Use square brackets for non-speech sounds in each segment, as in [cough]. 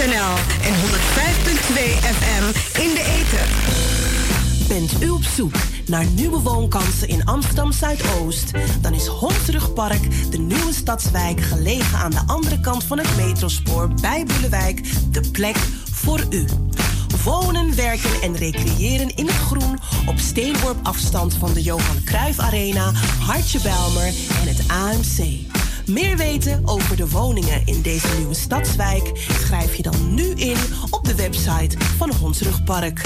en 105.2 FM in de ether. Bent u op zoek naar nieuwe woonkansen in Amsterdam Zuidoost? Dan is Hondsrugpark, de nieuwe stadswijk gelegen aan de andere kant van het metrospoor bij Boelewijk, de plek voor u. Wonen, werken en recreëren in het groen op steenworp afstand van de Johan Cruijff Arena, Hartje Belmer en het AMC. Meer weten over de woningen in deze nieuwe stadswijk schrijf je dan nu in op de website van Hondsrugpark.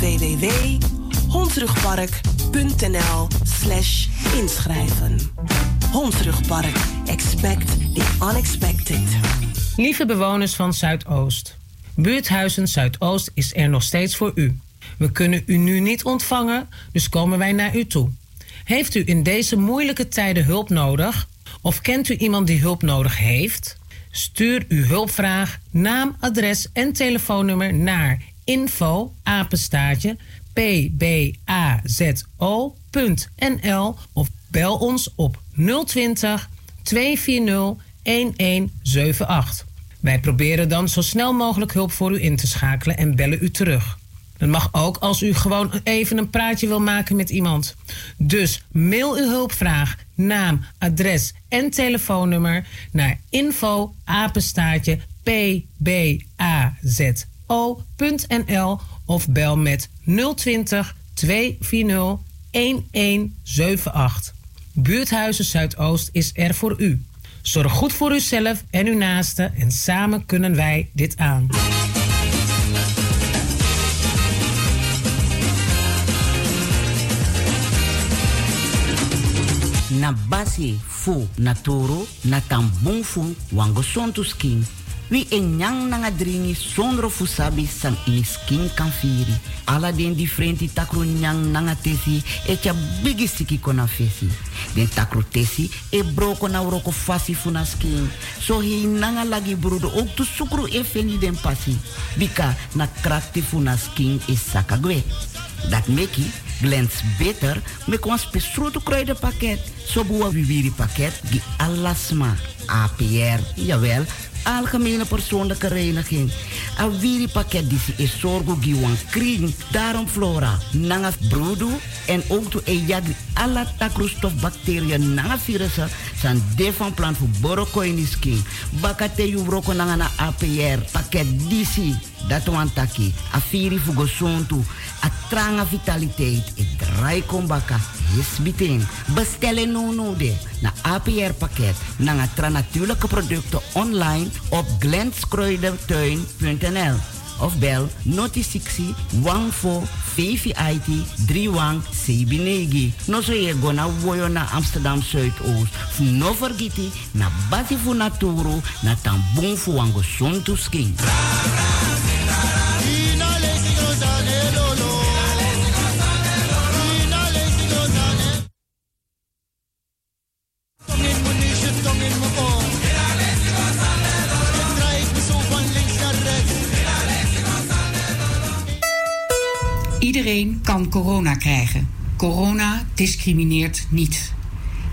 www.hondsrugpark.nl slash inschrijven. Hondsrugpark. Expect the unexpected. Lieve bewoners van Zuidoost. Buurthuizen Zuidoost is er nog steeds voor u. We kunnen u nu niet ontvangen, dus komen wij naar u toe. Heeft u in deze moeilijke tijden hulp nodig? Of kent u iemand die hulp nodig heeft? Stuur uw hulpvraag, naam, adres en telefoonnummer naar info apenstaartje pbazo.nl of bel ons op 020 240 1178. Wij proberen dan zo snel mogelijk hulp voor u in te schakelen en bellen u terug. Dat mag ook als u gewoon even een praatje wil maken met iemand. Dus mail uw hulpvraag, naam, adres en telefoonnummer naar info apenstaartje pbazo.nl of bel met 020 240 1178. Buurthuizen Zuidoost is er voor u. Zorg goed voor uzelf en uw naasten en samen kunnen wij dit aan. Na basi fu na toro na tambung fu wango sontu skin. Wi en nyang nanga dringi fu san ini skin kan firi. Ala den di frenti takru nyang nanga tesi e tja bigi siki kona fesi. Den takru tesi e broko na uroko fasi fu na skin. So hi nanga lagi brudo ook tu sukru e feni den pasi. Bika na krakti fu na skin e sakagwe. Dat meki glens beter met ons besproten kruidenpakket. Zo boa viviri pakket die alasma. APR, jawel, algemene persoonlijke reiniging. Aviri pakket die is zorgo giwan kring. Daarom flora, nanga broedu en ook to ejag alla takroestof bacteriën nanga virussen zijn de van plan voor borokoini skin. Bakate yu broko nanga na APR pakket disi. Dat wan taki. Afiri fugo sontu. A tranga vitaliteit. E draai kombaka. Yes biting. Bestellen no de. Na APR pakket. Nanga tra natuurlijke producten online op glenskruidertuin.nl of bel noti 60 14 VVIT 31 Sebinegi. No so ye go na woyo na Amsterdam Zuidoost. Fu no vergiti na basi fu naturo na tambung fu wango sontu skin. Iedereen kan corona krijgen. Corona discrimineert niet.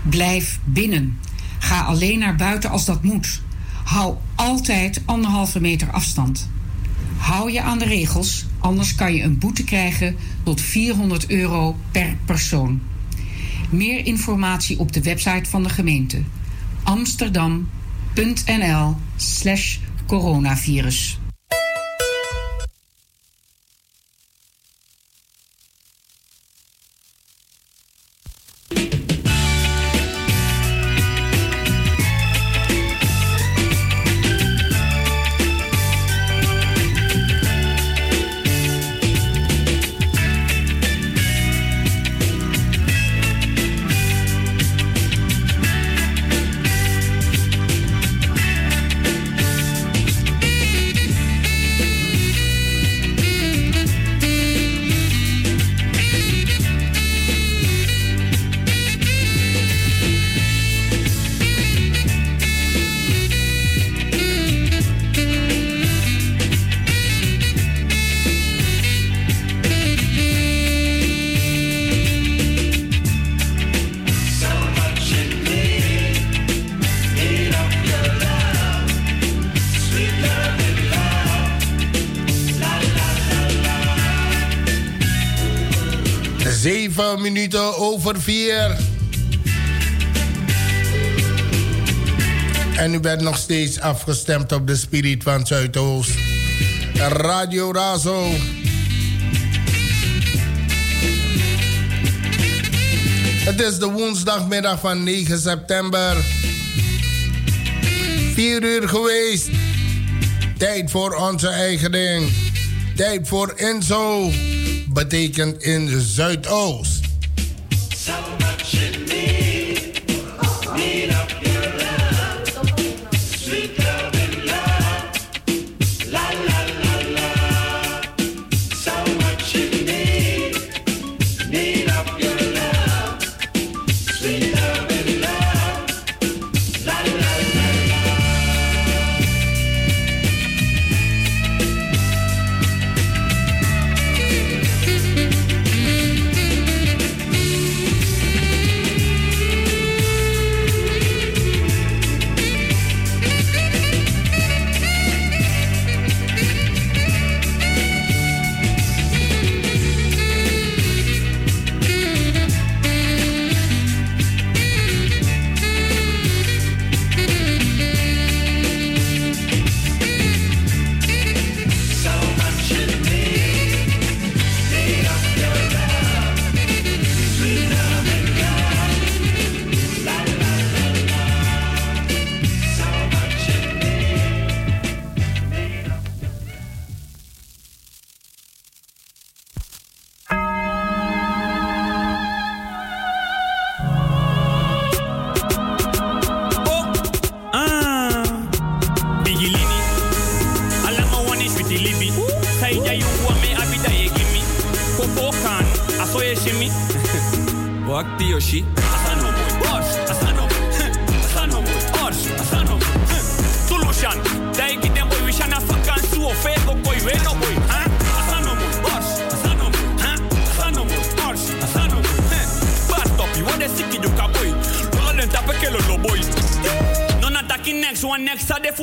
Blijf binnen. Ga alleen naar buiten als dat moet. Hou altijd anderhalve meter afstand. Hou je aan de regels, anders kan je een boete krijgen tot 400 euro per persoon. Meer informatie op de website van de gemeente amsterdam.nl/slash nog steeds afgestemd op de spirit van Zuidoost. Radio Razo. Het is de woensdagmiddag van 9 september. 4 uur geweest. Tijd voor onze eigen ding. Tijd voor Enzo. Betekent in Zuidoost.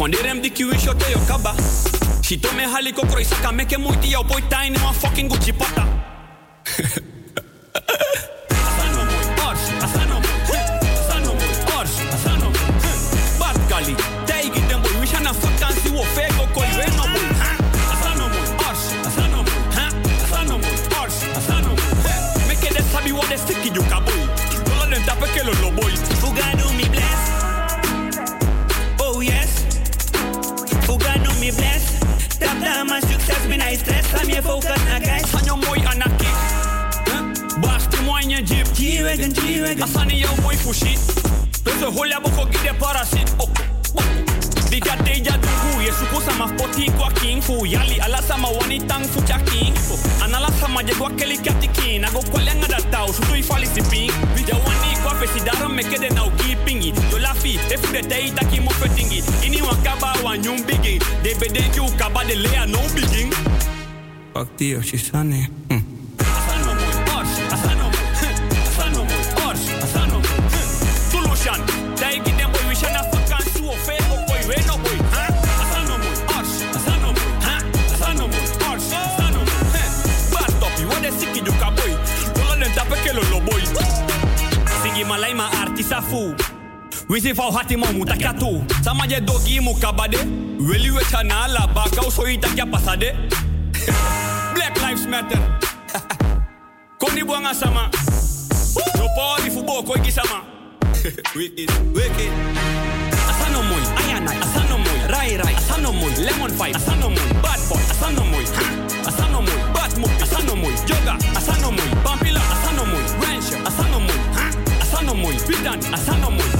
Wanneer hem die kiwi shot yo kaba Shito me haliko kroisaka Meke moiti jou boy tiny One fucking Gucci pata. [laughs] nigga. Asani yow mooy fu shit. Bese hola boko gide parasit. Oh, oh, oh. Vikateja tungu Yesu kusama poti kwa kinfu Yali alasama wani tangfu cha kinfu Analasama jegwa keli katiki Nago kwa lenga datau sutu ifali siping Vija wani kwa fesi dara mekede na ukipingi Yolafi efude teita kimu fetingi Ini wakaba wa nyumbigi. Debede ki ukaba de lea no biging Pak tio shisane hmm. Wisi fa hati mo mutaka tu Sama je dogi mu kabade Weli we chana la baka uso itakia pasade Lives Matter. Koni buanga sama. No podi fubo ko iki sama. wicked, wicked. Asano moy, ayanai, asano moy, rai rai, asano moy, lemon five, asano moy, bad boy, asano moy, asano moy, bad asano moy, yoga, asano moy, pampila, asano moy, rancher, asano moy, asano moy, bidan, asano moy,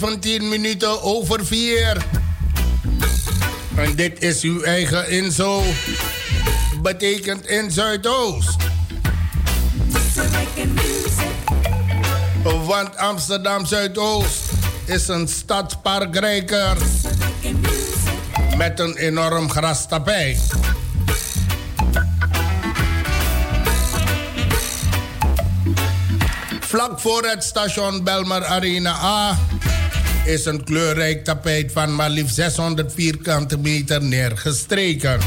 17 minuten over 4. En dit is uw eigen Inzo. Betekent in Zuidoost. Want Amsterdam Zuidoost is een stadsparkrijker. Met een enorm grastapijt. Vlak voor het station Belmar Arena A is een kleurrijk tapijt van maar liefst 600 vierkante meter neergestreken.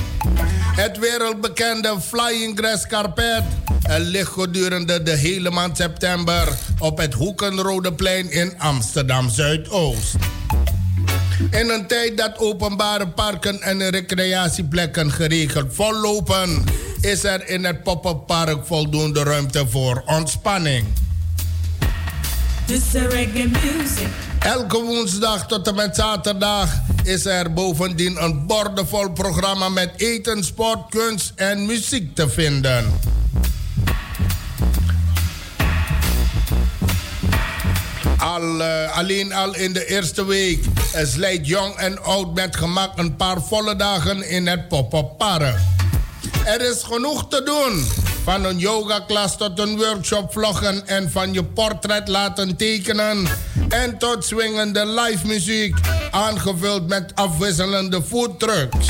Het wereldbekende Flying Grass Carpet ligt gedurende de hele maand september op het Hoekenrodeplein in Amsterdam Zuidoost. In een tijd dat openbare parken en recreatieplekken geregeld vollopen, is er in het pop-up park voldoende ruimte voor ontspanning. Elke woensdag tot en met zaterdag is er bovendien een bordevol programma met eten, sport, kunst en muziek te vinden. Al, uh, alleen al in de eerste week slijt jong en oud met gemak een paar volle dagen in het pop-up. Er is genoeg te doen. Van een yogaklas tot een workshop vloggen en van je portret laten tekenen. En tot swingende live muziek, aangevuld met afwisselende foodtrucks.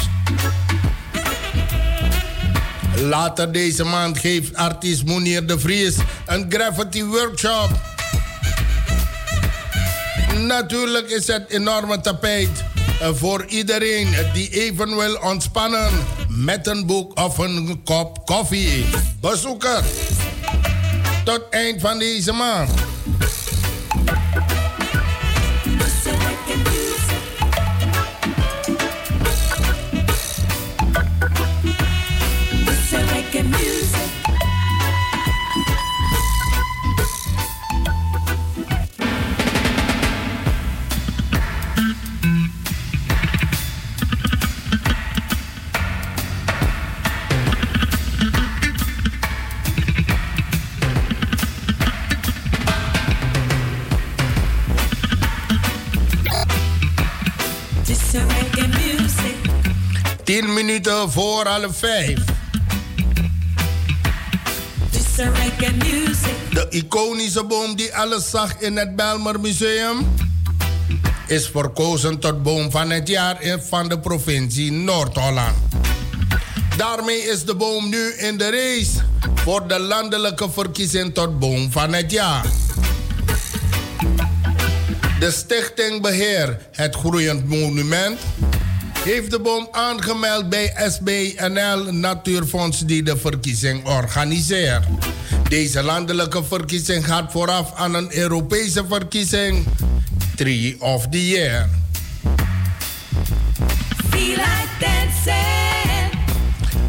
Later deze maand geeft artiest Monier de Vries een graffiti workshop. Natuurlijk is het enorme tapijt voor iedereen die even wil ontspannen met een boek of een kop koffie. Bezoeker, tot eind van deze maand. Minuten voor half vijf. De iconische boom die alles zag in het Belmer Museum is verkozen tot boom van het jaar van de provincie Noord-Holland. Daarmee is de boom nu in de race voor de landelijke verkiezing tot boom van het jaar. De Stichting Beheer het Groeiend Monument heeft de boom aangemeld bij SBNL Natuurfonds die de verkiezing organiseert. Deze landelijke verkiezing gaat vooraf aan een Europese verkiezing Tree of the Year.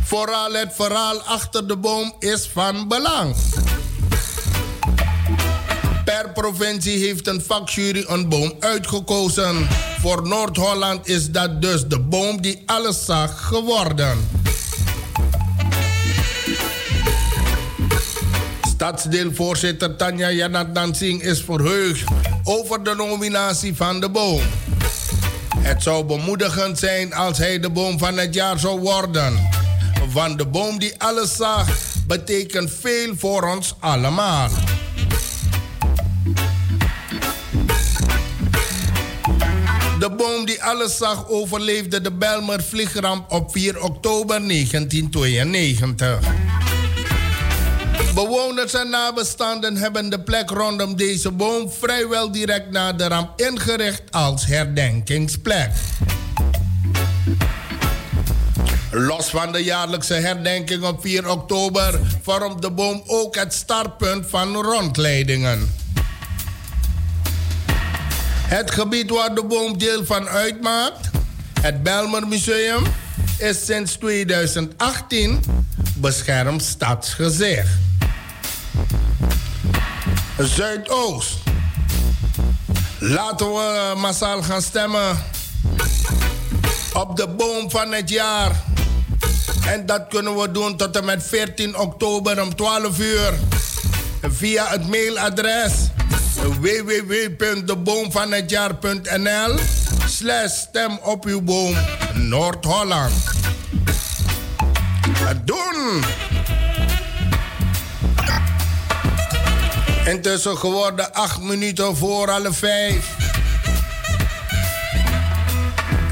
Vooral het verhaal achter de boom is van belang. Per provincie heeft een vakjury een boom uitgekozen. Voor Noord-Holland is dat dus de boom die alles zag geworden. Stadsdeelvoorzitter Tanja Janat Dansing is verheugd over de nominatie van de boom. Het zou bemoedigend zijn als hij de boom van het jaar zou worden. Want de boom die alles zag betekent veel voor ons allemaal. De boom die alles zag overleefde de Belmer vliegramp op 4 oktober 1992. Bewoners en nabestaanden hebben de plek rondom deze boom vrijwel direct na de ramp ingericht als herdenkingsplek. Los van de jaarlijkse herdenking op 4 oktober vormt de boom ook het startpunt van rondleidingen. Het gebied waar de boom deel van uitmaakt, het Belmer Museum, is sinds 2018 beschermd stadsgezicht. Zuidoost. Laten we massaal gaan stemmen op de boom van het jaar. En dat kunnen we doen tot en met 14 oktober om 12 uur. Via het mailadres www.deboomvanhetjaar.nl slash stem op uw boom Noord-Holland. Doen! Intussen geworden 8 minuten voor alle 5.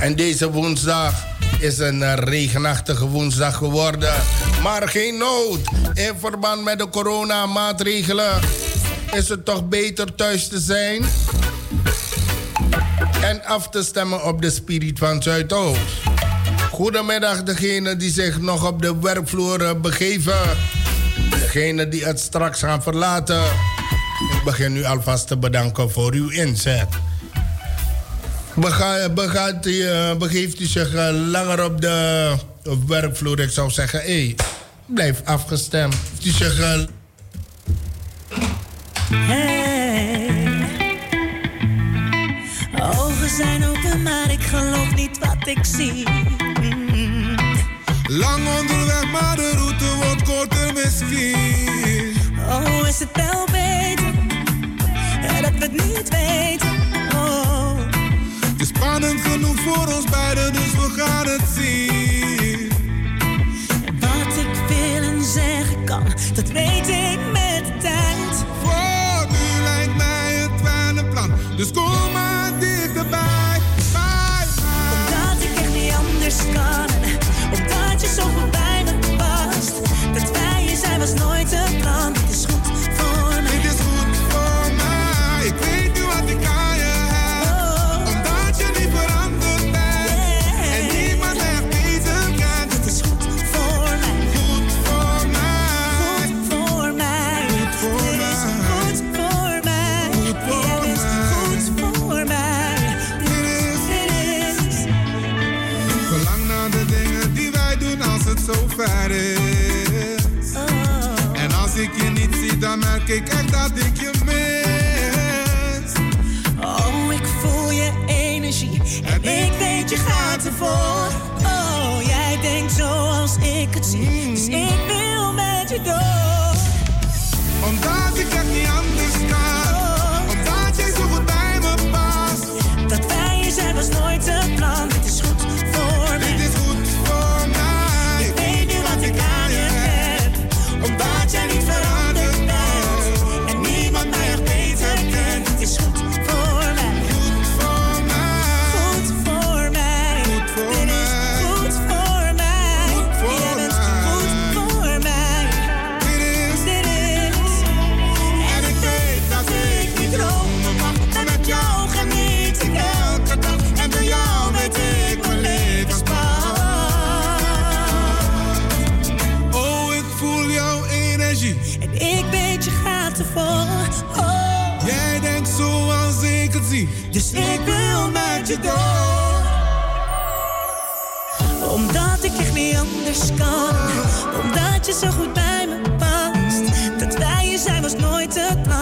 En deze woensdag is een regenachtige woensdag geworden. Maar geen nood. In verband met de coronamaatregelen is het toch beter thuis te zijn en af te stemmen op de spirit van Zuidoost. Goedemiddag degenen die zich nog op de werkvloer eh, begeven. Degenen die het straks gaan verlaten. Ik begin u alvast te bedanken voor uw inzet. Begaat, u, uh, begeeft u zich uh, langer op de werkvloer, ik zou zeggen, hé, hey, blijf afgestemd. U zich... Uh... Hey. Ogen zijn open, maar ik geloof niet wat ik zie. Mm. Lang onderweg, maar de route wordt korter misschien. Oh, is het wel beter dat we het niet weten? Oh. Het is spannend genoeg voor ons beiden, dus we gaan het zien. Wat ik wil en zeggen kan, dat weet ik met maar ik echt dat ik je mis. Oh, ik voel je energie en ik weet je gaat ervoor. Oh, jij denkt zoals ik het zie, dus ik wil met je door. Omdat ik echt niet anders kan. Omdat je zo goed bij me past. Dat wij je zijn was nooit het plan.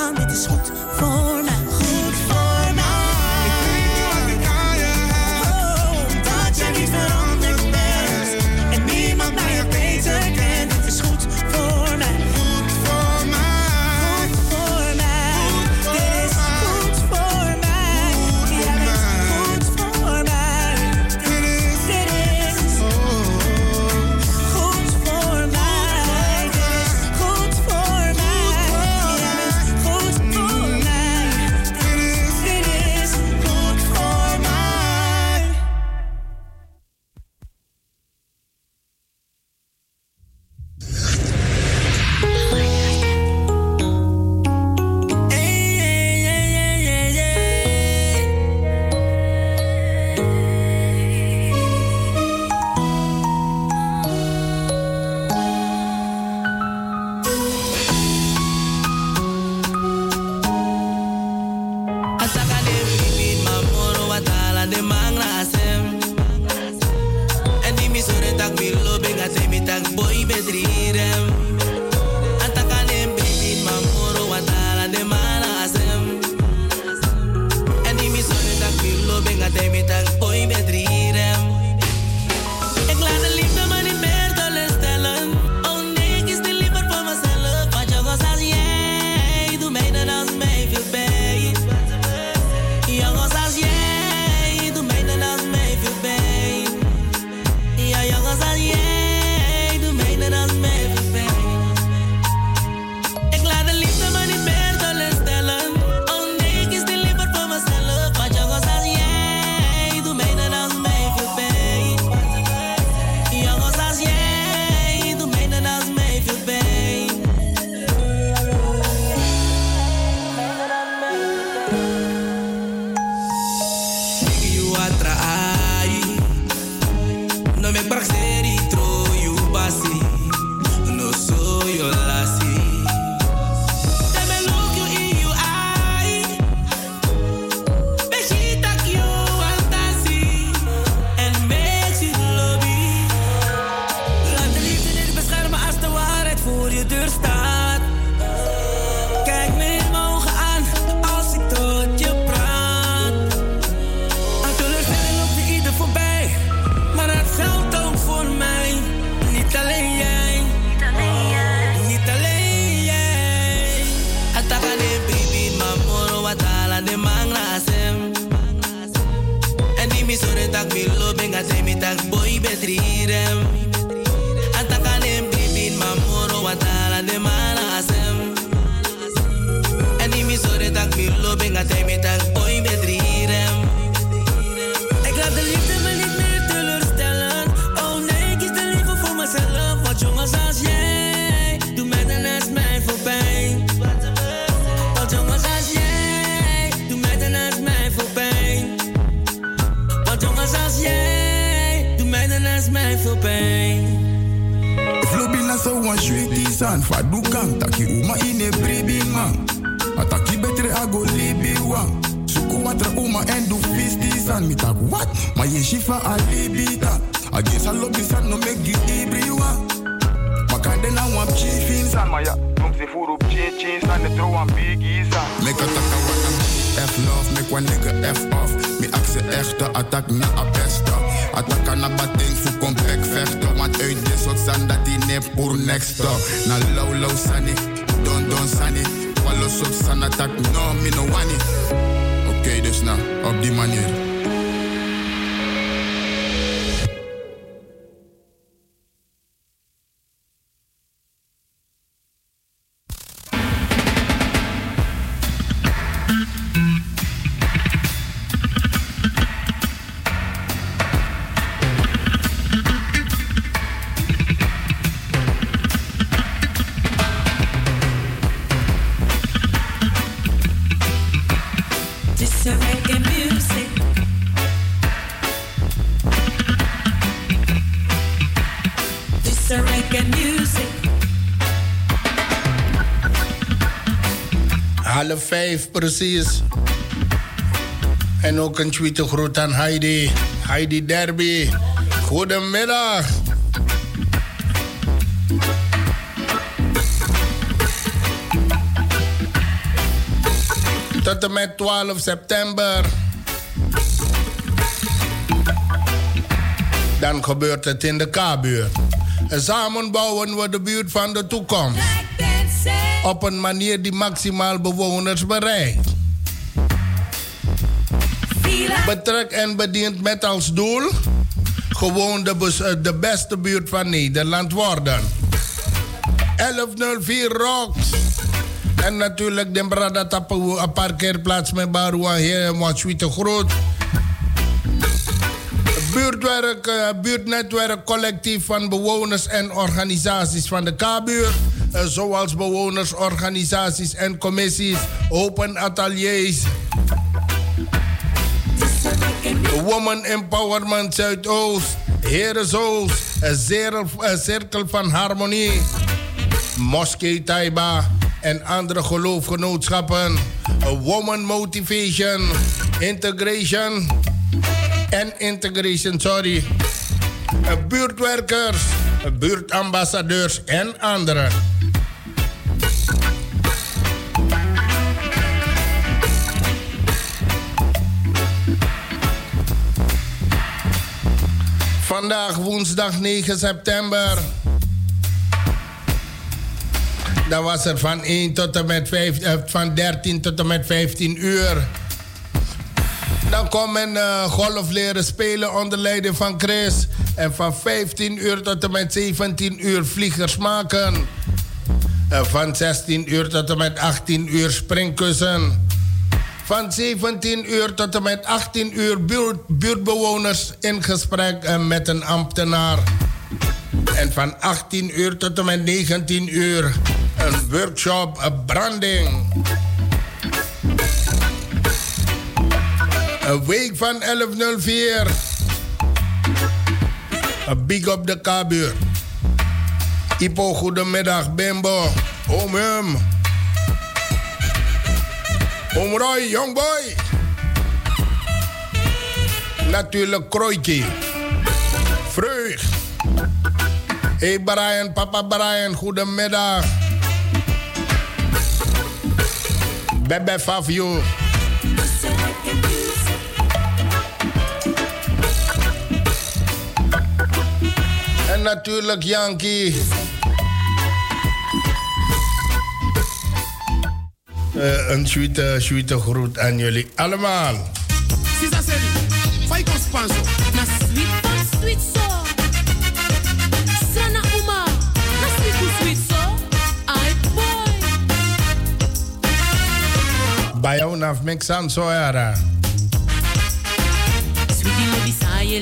Precies. En ook een tweede groet aan Heidi. Heidi Derby. Goedemiddag. Tot en met 12 september. Dan gebeurt het in de K-buurt. En samen bouwen we de buurt van de toekomst. Op een manier die maximaal bewoners bereikt. Betrek en bedient met als doel gewoon de, eh, de beste buurt van Nederland worden. 1104 Rocks. En natuurlijk de Brada een parkeerplaats met Barua hier, Motswiete Groot. Buurtwerk, eh, buurtnetwerk collectief van bewoners en organisaties van de K-buurt. Eh, zoals bewonersorganisaties en commissies, open ateliers. Woman Empowerment Zuidoost, Herenzoos, een zero- een cirkel van harmonie. Moskee Taiba en andere geloofgenootschappen. Woman Motivation, Integration en Integration, sorry. Buurtwerkers, buurtambassadeurs en anderen. Vandaag woensdag 9 september. Dan was er van, 1 tot en met 5, eh, van 13 tot en met 15 uur. Dan kon men eh, golf leren spelen onder leiding van Chris. En van 15 uur tot en met 17 uur vliegers maken. En van 16 uur tot en met 18 uur springkussen. Van 17 uur tot en met 18 uur buurt, buurtbewoners in gesprek eh, met een ambtenaar. En van 18 uur tot en met 19 uur een workshop branding. Een week van 1104. Een big op de kabuur. Ipo, goedemiddag. Bimbo. Oom Roy, jongboy. Natuurlijk Kroitje. Vreugd. Hey Brian, papa Brian, goedemiddag. Bebe Fabio. En natuurlijk Yankee. Eh, een sweete, sweete groet aan jullie allemaal. Sisa Seri, fai con spanso. Na sweet sweet so. Sana uma, na sweet sweet so. Ay boy. So yara. Sweetie me bisaye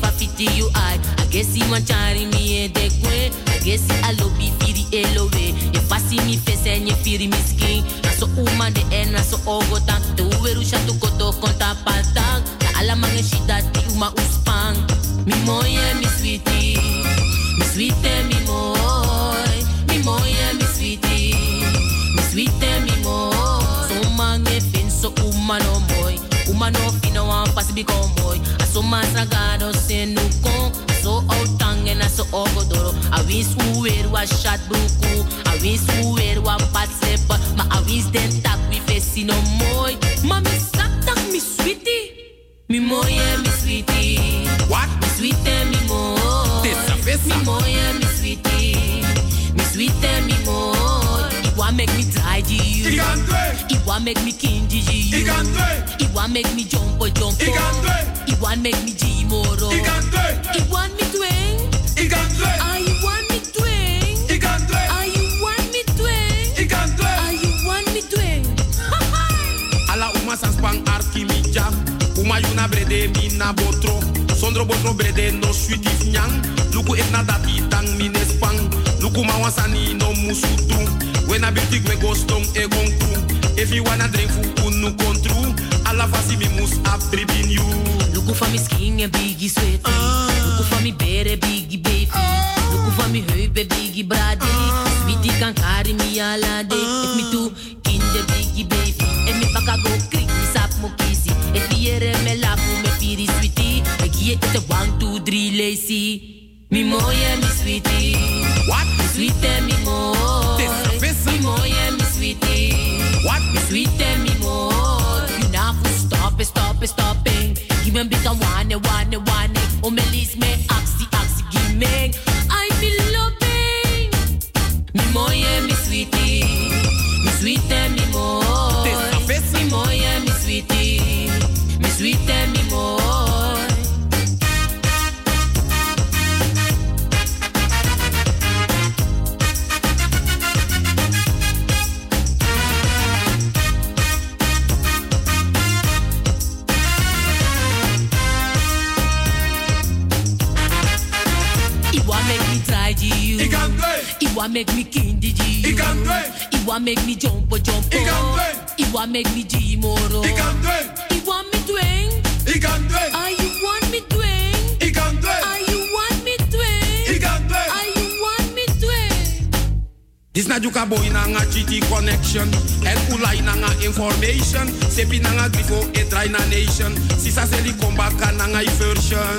fa fiti you I. I guess you want chari mi e de kwe. I guess I lobby firi elowe. E fasi mi face en je firi mi skin. Na so uma de en na so ogo tak tu. Weru shatu koto konta patang. Na ala mange shida ti uma uspang. Mi moye mi sweetie. Mi sweetie mi moy. Mi moye mi sweetie. Mi sweetie mi moy. So mange fin so uma no moy. Uma no fino wan pasi bi boy. Aso masagado se no kon. Aso outang en aso ogodoro. A wins uwer wa shat bruku. A wins uwer wa pat sepa. Ma a wins den tak we fesi no moy. Ma mi sak tak mi sweetie. Mi and mi sweetie. What? Mi sweetie mi moy. Tessa, fessa. Mi moy and mi sweetie. Mi sweetie mi moy. It wa make me dry to you. It wa make me kindy to you. It wa make me jump oh, jump oh. It wa make me G moro. It want me twing. You want me twing. Ah. Look for me [laughs] skin en biggie sweat. Look for me bere me alade. If me too kinder biggie baby. If me baka go krik me sap mo kisi. If here me lapu me piri sweetie. Ik hier te one two three lazy. Mi moye mi sweetie. What? Mi sweetie mi moy. Mi moye mi sweetie. What? Mi sweetie mi moy. You now stop it, stop it, stop it. Give me a bit of one, one, want make me jump, oh, jump. oh. It want make me G moro. It want me twing. Ah, you want me twing. Ah, you want me twing. Ah, you want me twing. Dis na juka boy na nga GT connection En ulai na nga information Sepi na nga grifo e try na nation Sisa seli komba ka na nga version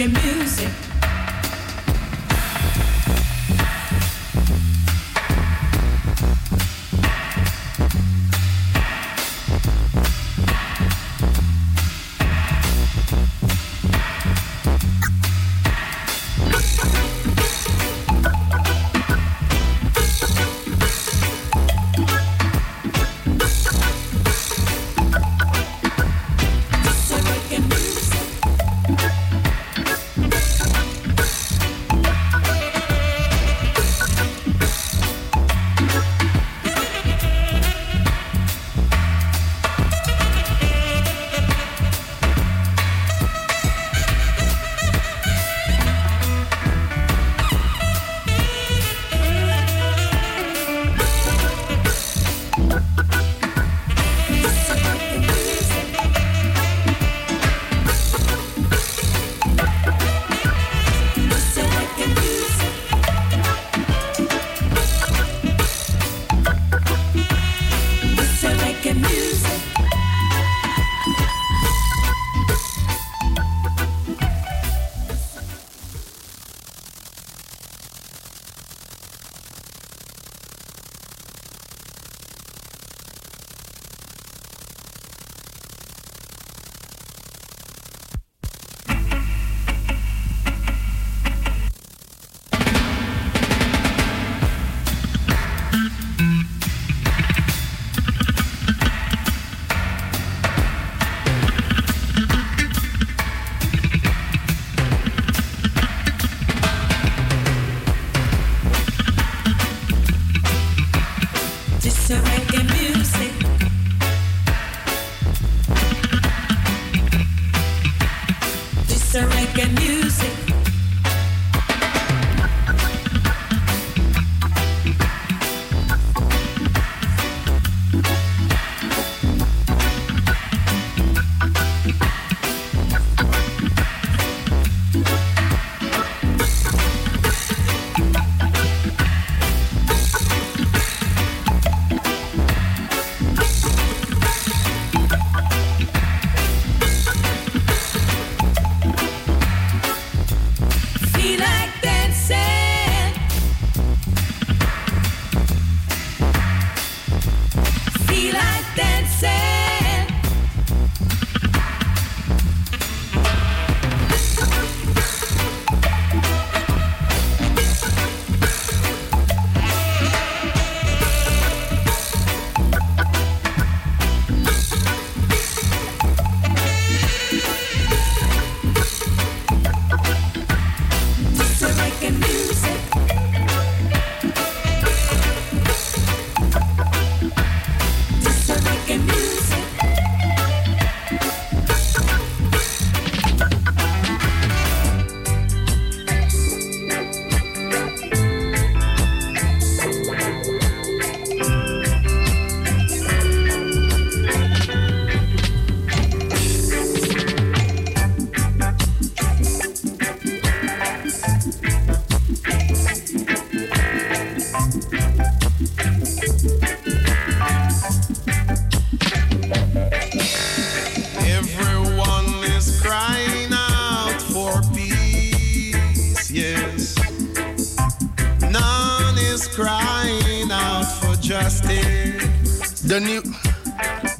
a reggae It's a reggae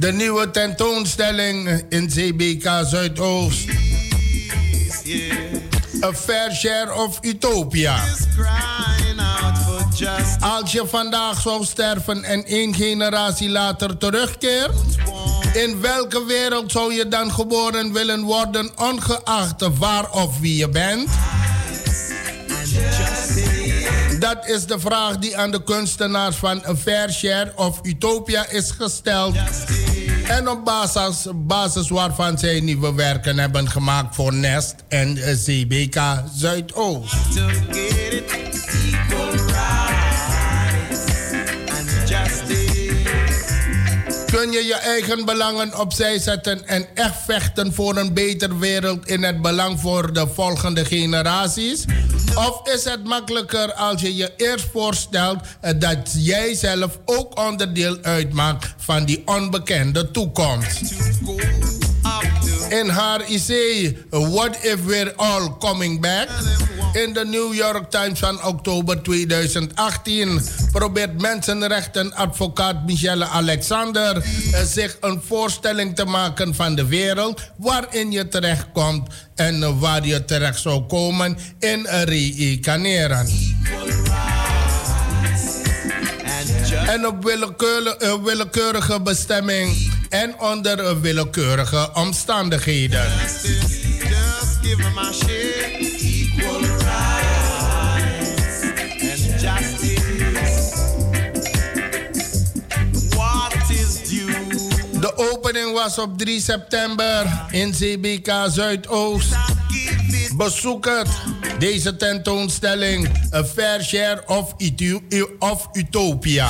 de nieuwe tentoonstelling in CBK Zuidoost. A Fair Share of Utopia. Als je vandaag zou sterven en één generatie later terugkeert, in welke wereld zou je dan geboren willen worden, ongeacht waar of wie je bent? Dat is de vraag die aan de kunstenaars van A Fair Share of Utopia is gesteld. En op basis, basis waarvan zij nieuwe werken hebben gemaakt voor Nest en eh, CBK Zuidoost. kun je je eigen belangen opzij zetten en echt vechten voor een betere wereld in het belang voor de volgende generaties? Of is het makkelijker als je je eerst voorstelt dat jij zelf ook onderdeel uitmaakt van die onbekende toekomst? In haar What If We're All Coming Back? in de New York Times van oktober 2018 probeert mensenrechtenadvocaat Michelle Alexander eh, zich een voorstelling te maken van de wereld waarin je terechtkomt en eh, waar je terecht zou komen in eh, reïncarneren. En op willekeurige, bestemming en onder willekeurige omstandigheden. Just, just op 3 september in CBK Zuidoost. Bezoek het. Deze tentoonstelling, A Fair Share of, Utopia.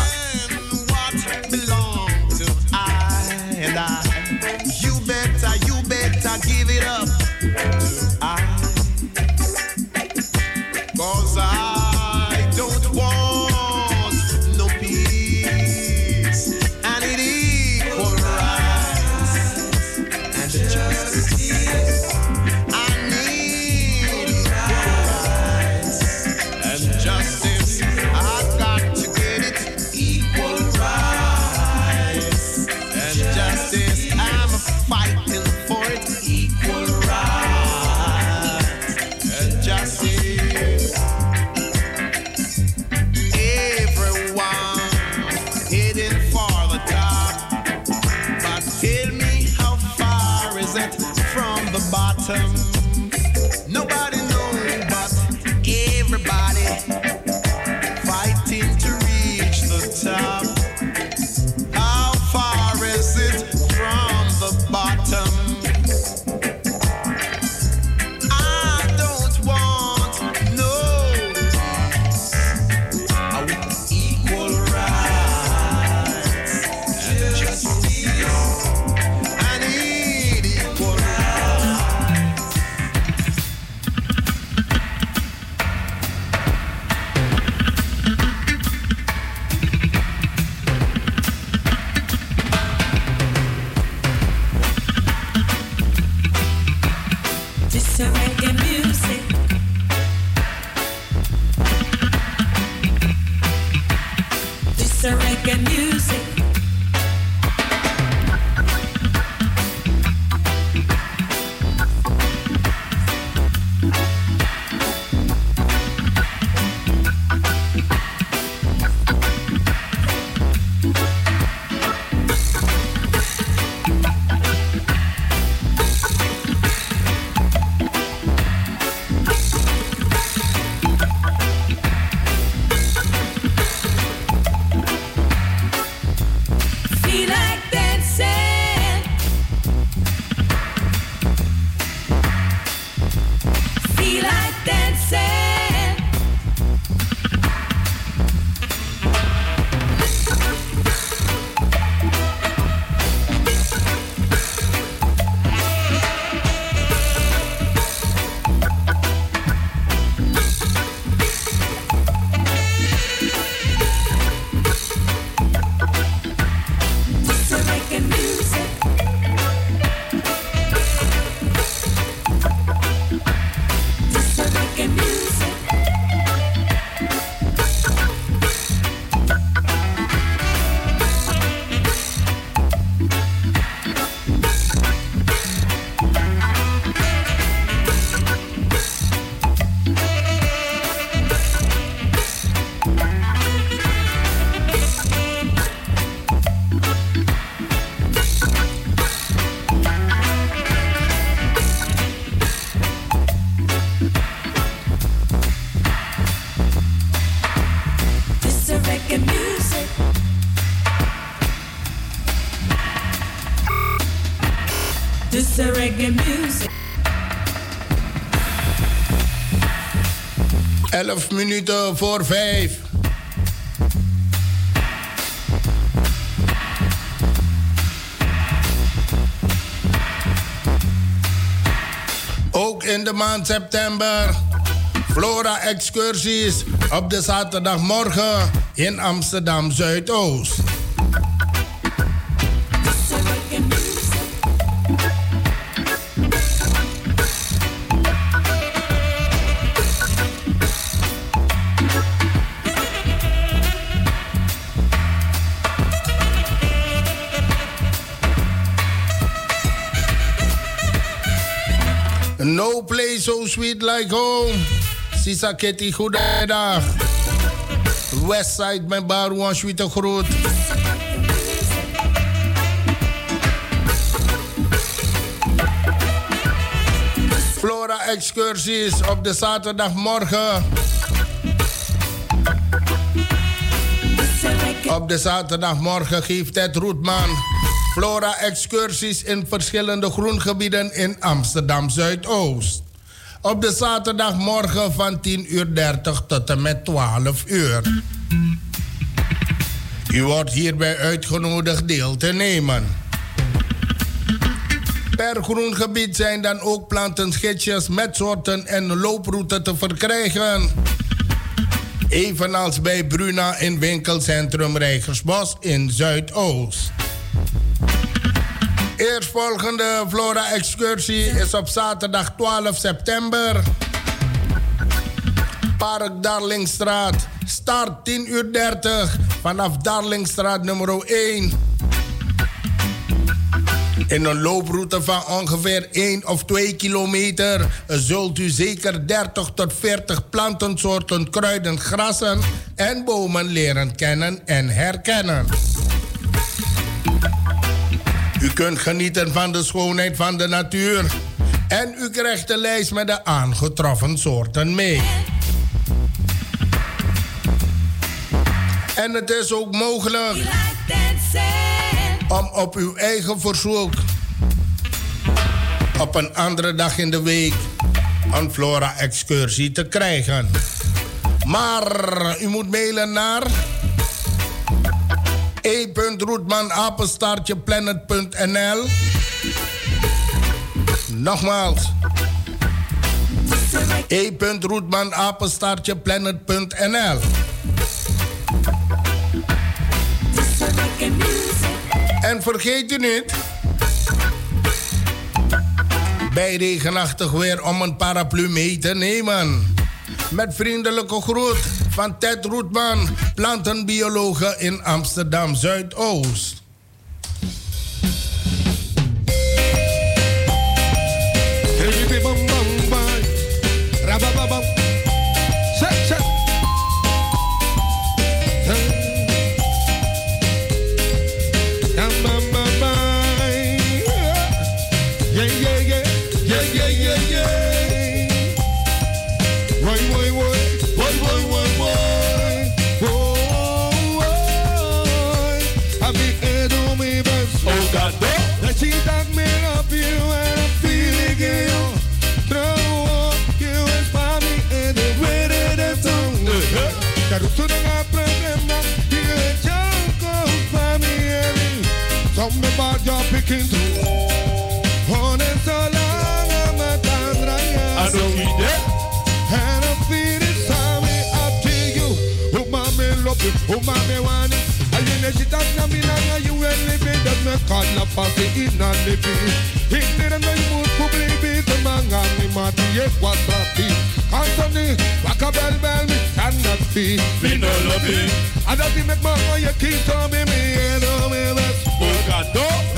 11 minuten voor 5. Ook in de maand september. Flora excursies op de zaterdagmorgen in Amsterdam Zuidoost. Sweet Like Home. Sisa Kitty, goedendag. Westside, mijn barouan, sweete groet. Flora excursies op de zaterdagmorgen. Op de zaterdagmorgen geeft het Roetman Flora excursies in verschillende groengebieden in Amsterdam Zuidoost. Op de zaterdagmorgen van 10 uur 30 tot en met 12 uur. U wordt hierbij uitgenodigd deel te nemen. Per groengebied zijn dan ook plantenschetsjes met soorten en looproute te verkrijgen. Evenals bij Bruna in winkelcentrum Rijgersbos in Zuidoost. Eerstvolgende Flora-excursie is op zaterdag 12 september. Park Darlingstraat. Start 10 uur 30 vanaf Darlingstraat nummer 1. In een looproute van ongeveer 1 of 2 kilometer zult u zeker 30 tot 40 plantensoorten, kruiden, grassen en bomen leren kennen en herkennen. U kunt genieten van de schoonheid van de natuur. En u krijgt de lijst met de aangetroffen soorten mee. En het is ook mogelijk om op uw eigen verzoek op een andere dag in de week een flora-excursie te krijgen. Maar u moet mailen naar e.roetmanapenstaartjeplanet.nl Nogmaals. e.roetmanapenstaartjeplanet.nl En vergeet u niet... bij regenachtig weer om een paraplu mee te nemen. Met vriendelijke groet van Ted Roetman, plantenbiologe in Amsterdam Zuidoost. Picking through. On and so long, I'm a tandraya. I don't eat that. And I feel it, sorry, up to you. Oh, mommy, love you. Oh, mommy, want it. Ayene shita na minanga you and living that me kala pasi ina living. Hindira na imu publi bit manga mi mati ye quadrati. Anthony, waka bel bel mi cannot be. Me no love it. I don't think make mama ye keep to me me and oh me best. Oh God, no. That she knock me love me yo. Figi yo. You inspire me in a way that them do. Ya tu na nga problema. You a joke for me Eddie. Some them are just picking. Oh, that's so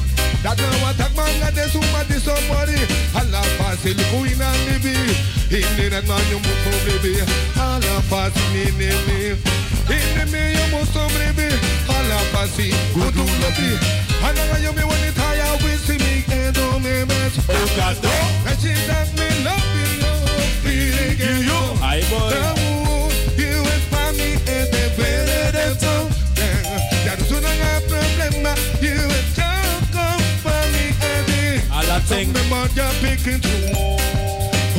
That know what a man got this woman this somebody. Allah fasi liku in and libi. In the man you must baby. Allah fasi ni ni ni. In the me you must baby. Allah fasi good to love you. Allah you me when it higher we see me and do me best. Oh God, oh. And she that me love you. Feeling you. I boy. You me and All that thing. Some picking through.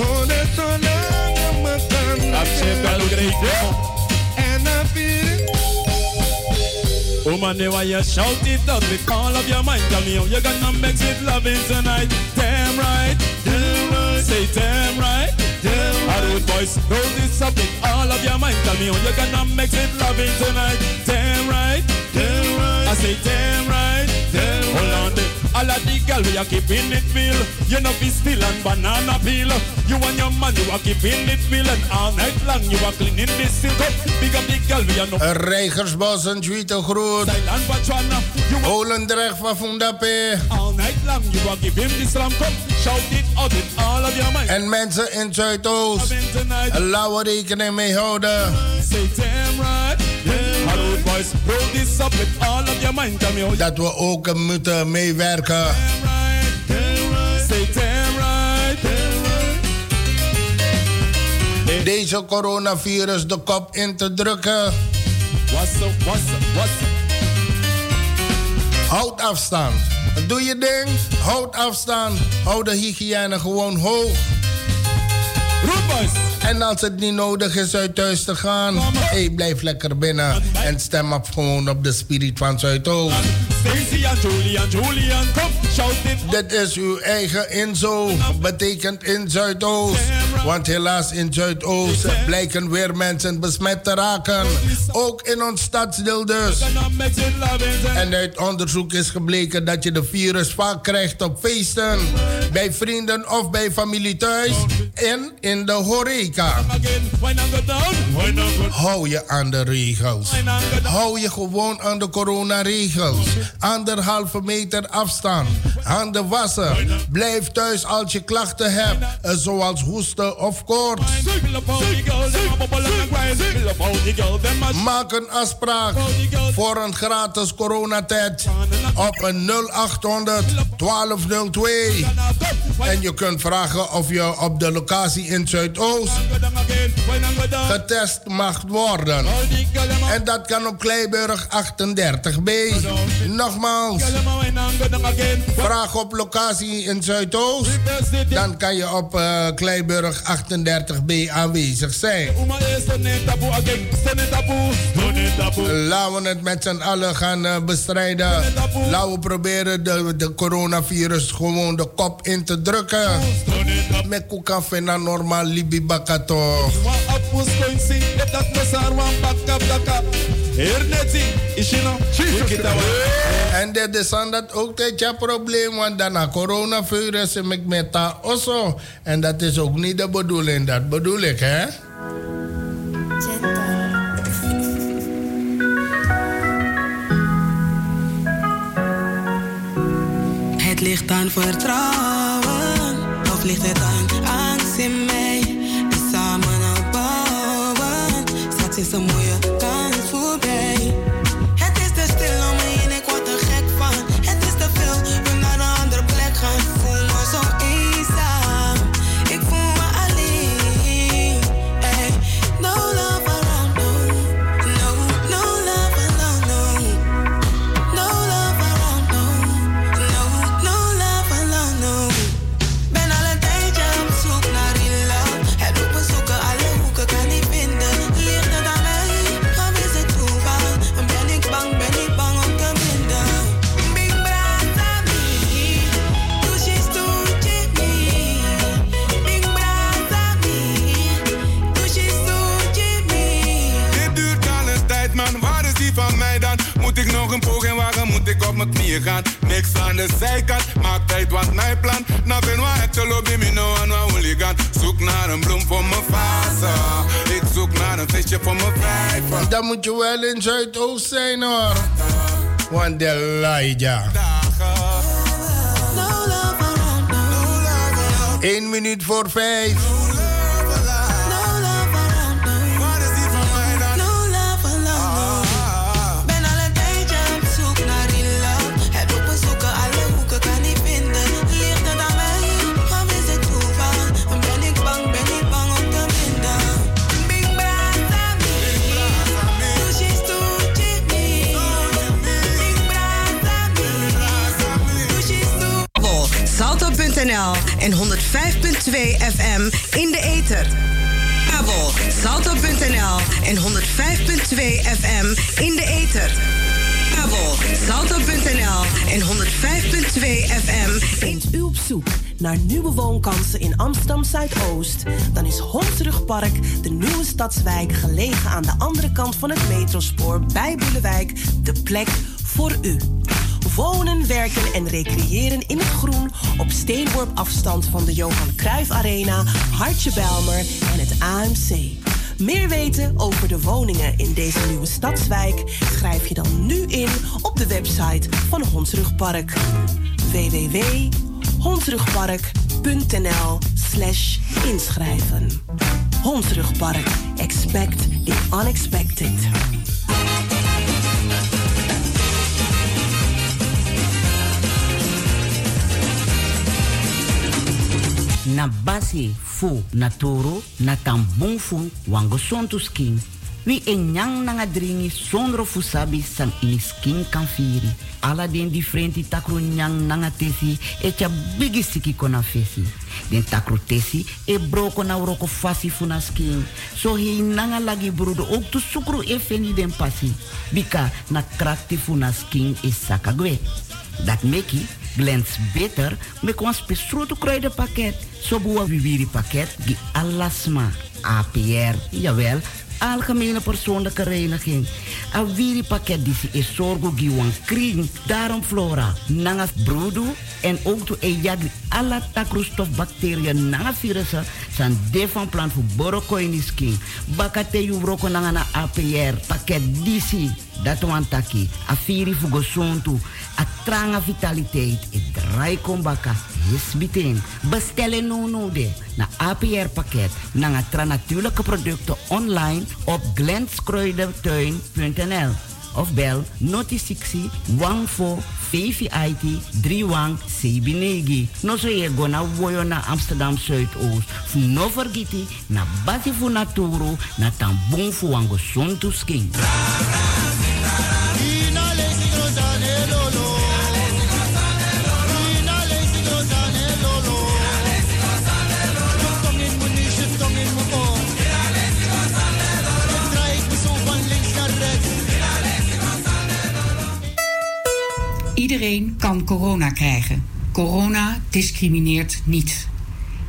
Oh, that's so long I'm a gun. I'm saying, "Bell, we're gonna eat it." And I feel it. Woman, why you shout it out with all of your mind? Tell me how you gonna mix it loving tonight. Damn right, damn right. Say damn right, damn right. Rude boys, roll this up with all of your mind. Tell me how you gonna make it loving tonight. Damn right, damn right. I say damn right, damn right. All of the girl we are keeping it real. You know be still and banana peel. You and your man you are keeping it real and all night long you are cleaning this silk up. Big up the girl we are no. Rijgersbos en Juite Groot. Thailand, Botswana. Olendrecht van Fundape. All night long you are giving this ram come. Shout it out with all of your mind. En mensen in Zuidoost. Laten we rekening mee houden. Right. Damn right. boys, roll this up with all of your mind. Me how Dat we ook moeten meewerken. Say damn right. Damn right. Deze coronavirus de kop in te drukken. What's up, what's up, what's up? Houd afstand. Doe je ding. Houd afstand. Hou de hygiëne gewoon hoog. En als het niet nodig is uit thuis te gaan, hey, blijf lekker binnen. En stem op gewoon op de spirit van Zuidoost. Julian, Julian. Dit is uw eigen inzo, betekent in Zuidoost. Want helaas in Zuidoost blijken weer mensen besmet te raken. Ook in ons stadsdeel dus. En uit onderzoek is gebleken dat je de virus vaak krijgt op feesten, bij vrienden of bij familie thuis en in de horeca. Hou je aan de regels. Hou je gewoon aan de coronaregels. Anderhalve meter afstand. Handen wassen. Blijf thuis als je klachten hebt, eh, zoals hoesten of koorts. Maak een afspraak voor een gratis coronatest op een 0800 1202. En je kunt vragen of je op de locatie in Zuidoost getest mag worden. En dat kan op Kleiburg 38b. Nogmaals, vraag op locatie in Zuidoost. Dan kan je op uh, Kleiburg 38b aanwezig zijn. Laten we het met z'n allen gaan uh, bestrijden. Laten we proberen de, de coronavirus gewoon de kop in te drukken. Met koekaffe na normaal libi bakato. En dit is dan dat ook het probleem, want daarna coronavirus en ik met dat also. En dat is ook niet de bedoeling, dat bedoel ik, hè? Het ligt aan vertrouwen, of ligt het aan angst in mij? Samen opbouwen, straks is een mooie ik knieën gaan? Niks aan de zijkant, maak tijd wat mijn plan. Nou ben waar het te lobby, me no aan waar hooligan. Zoek naar een bloem voor mijn fase. Ik zoek naar een visje voor mijn vijver. Dan moet je wel in Zuidoost zijn hoor. Want de Laija. 1 minuut voor 5. En 105.2 FM in de ether. Kabel Salto.nl en 105.2 FM in de ether. Kabel Salto.nl en 105.2 FM Bent u op zoek naar nieuwe woonkansen in Amsterdam Zuidoost, dan is Hondsrugpark de nieuwe stadswijk gelegen aan de andere kant van het metrospoor bij Boelewijk de plek voor u. Wonen, werken en recreëren in het groen op steenworp afstand van de Johan Cruijff Arena, Hartje Belmer en het AMC. Meer weten over de woningen in deze nieuwe stadswijk schrijf je dan nu in op de website van Hondsrugpark. www.hondsrugpark.nl slash inschrijven. Hondsrugpark. Expect the unexpected. Na basi fu na toro na tambung fu wango skin. Wi en nyang nanga dringi sabi san ini skin kan firi. Ala den differenti takru nyang nanga tesi e cha bigi siki kona fesi. Den takru tesi e broko na fasi fu na skin. So hi nanga lagi brudo ook tu sukru e feni den pasi. Bika na krakti fu na skin e sakagwe. Dat meki glens beter met ons besproten kruidenpakket. Zo boa viviri pakket die alasma APR, jawel, algemene persoonlijke reiniging. A viri pakket die is zorgo giwan kring, daarom flora, nangas broedu en ook to ejagli alla takroestof bacteriën nanga virussen san de van plan voor borokoini skin. Bakate yu broko nanga na APR pakket disi dat wan taki a firi fugo sontu a vitaliteit e drai kombaka yes biting no de na APR pakket na tra natuurlijke producten online op glenskruidertuin.nl of bel noti 60 14 VVIT 31 Sebinegi. No so ye na woyo na Amsterdam Zuidoost. Fu no vergiti na basi fu naturo na tambung fu wango. Iedereen kan corona krijgen. Corona discrimineert niet.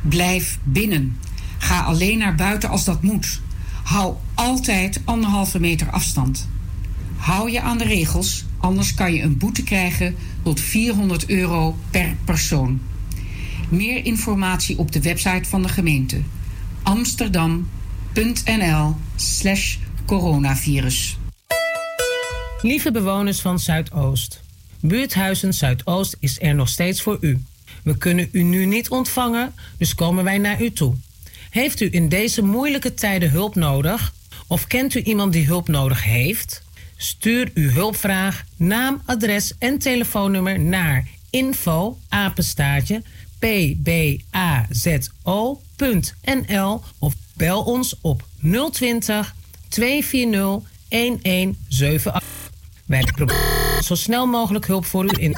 Blijf binnen. Ga alleen naar buiten als dat moet. Hou altijd anderhalve meter afstand. Hou je aan de regels, anders kan je een boete krijgen tot 400 euro per persoon. Meer informatie op de website van de gemeente amsterdam.nl/slash coronavirus. Lieve bewoners van Zuidoost. Buurthuizen Zuidoost is er nog steeds voor u. We kunnen u nu niet ontvangen, dus komen wij naar u toe. Heeft u in deze moeilijke tijden hulp nodig? Of kent u iemand die hulp nodig heeft? Stuur uw hulpvraag, naam, adres en telefoonnummer naar info apenstaartje pbazo.nl of bel ons op 020 240 1178. Wij proberen zo snel mogelijk hulp voor u in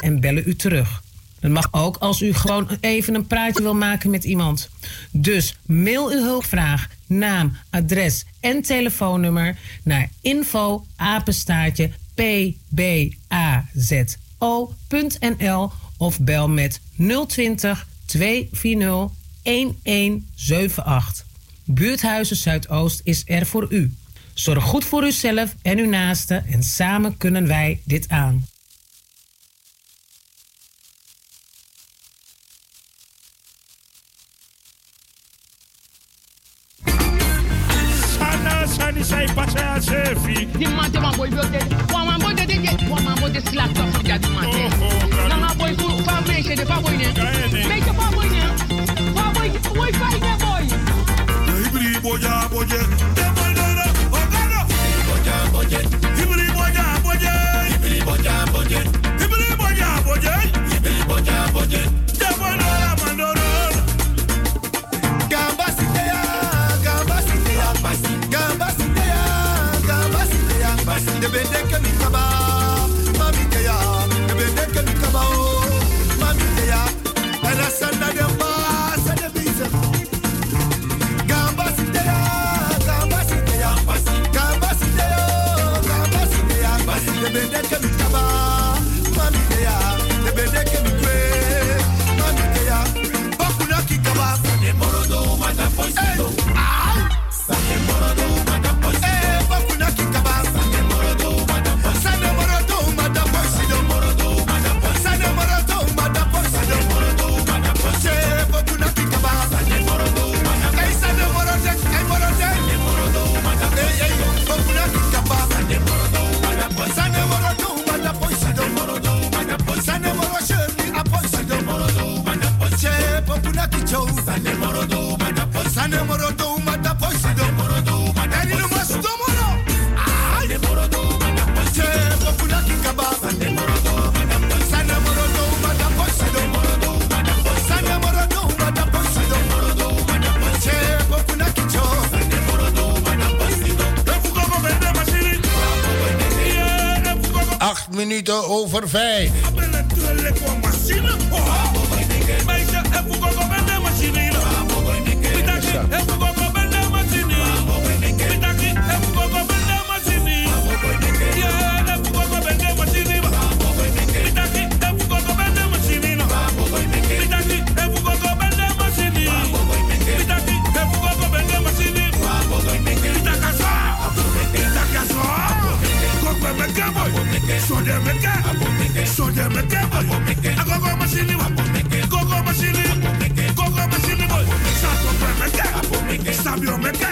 en bellen u terug. Het mag ook als u gewoon even een praatje wil maken met iemand. Dus mail uw hulpvraag, naam, adres en telefoonnummer naar info apenstaartje pbazo.nl of bel met 020 240 1178. Buurthuizen Zuidoost is er voor u. Zorg goed voor uzelf en uw naasten en samen kunnen wij dit aan. Boye. De boy na na mandoro. Hey! minuten over vijf. So them make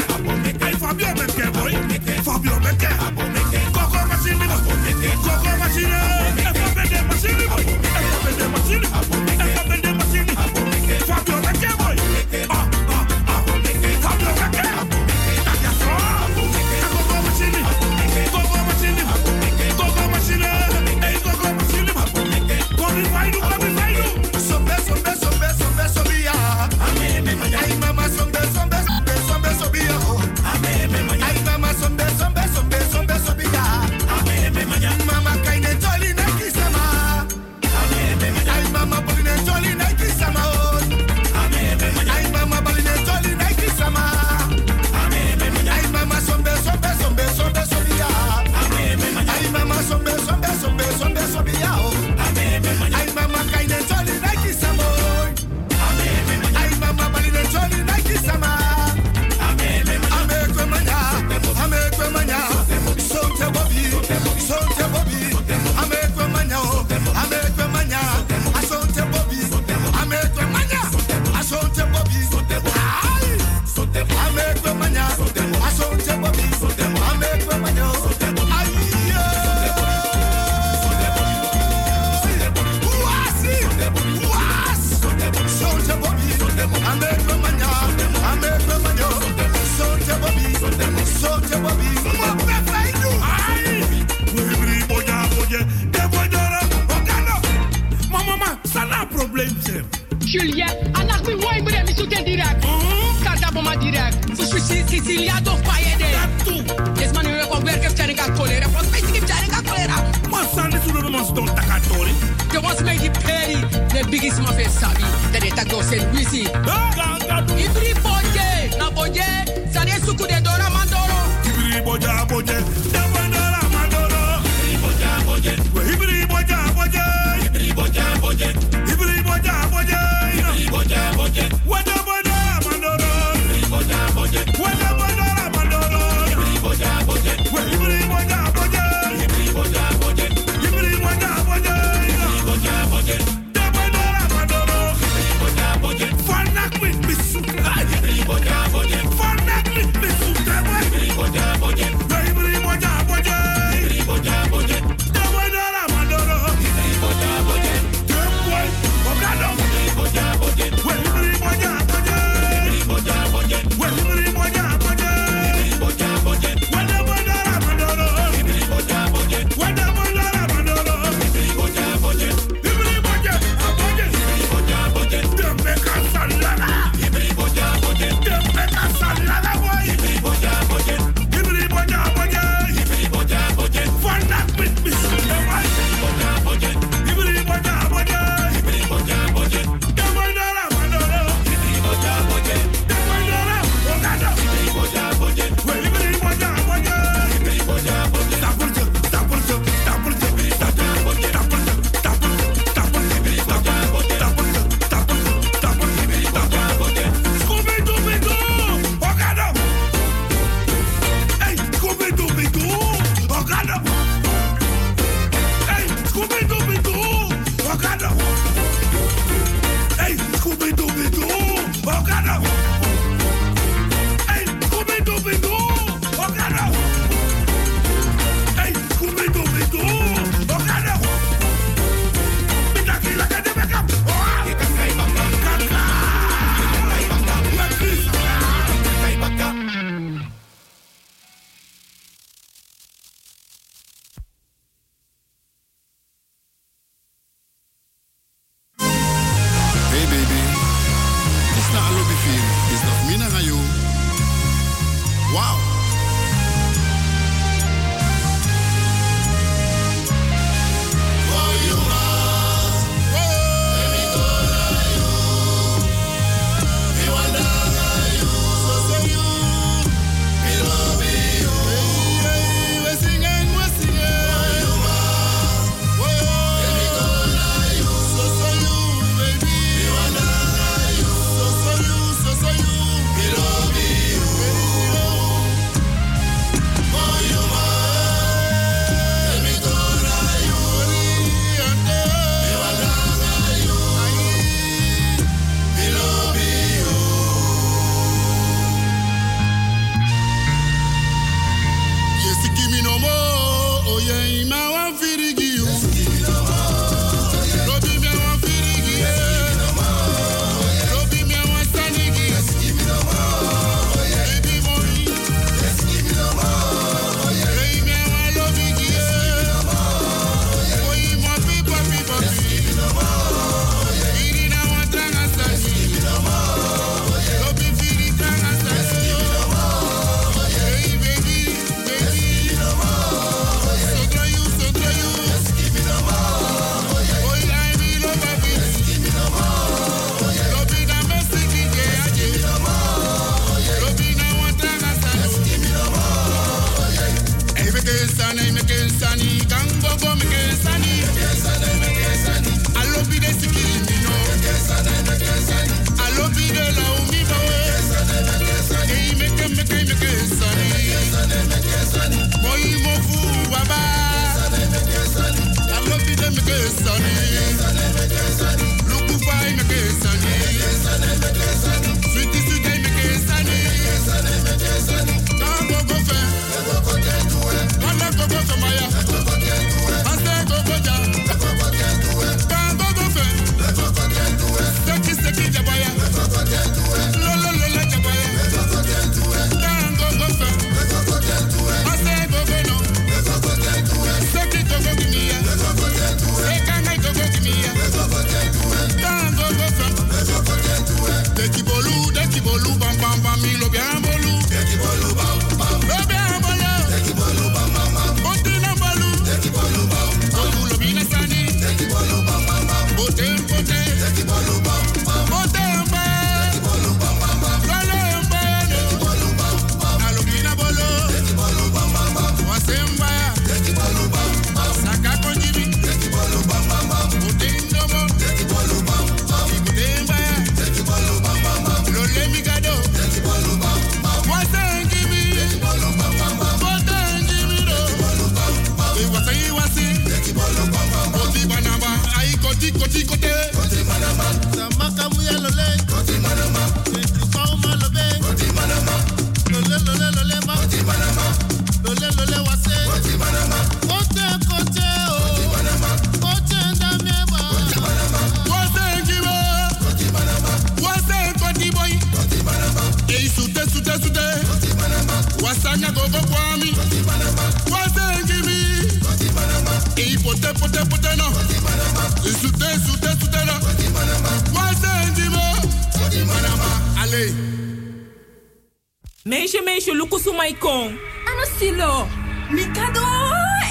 meisje, lukusu mai kong. Ano silo? Mikado,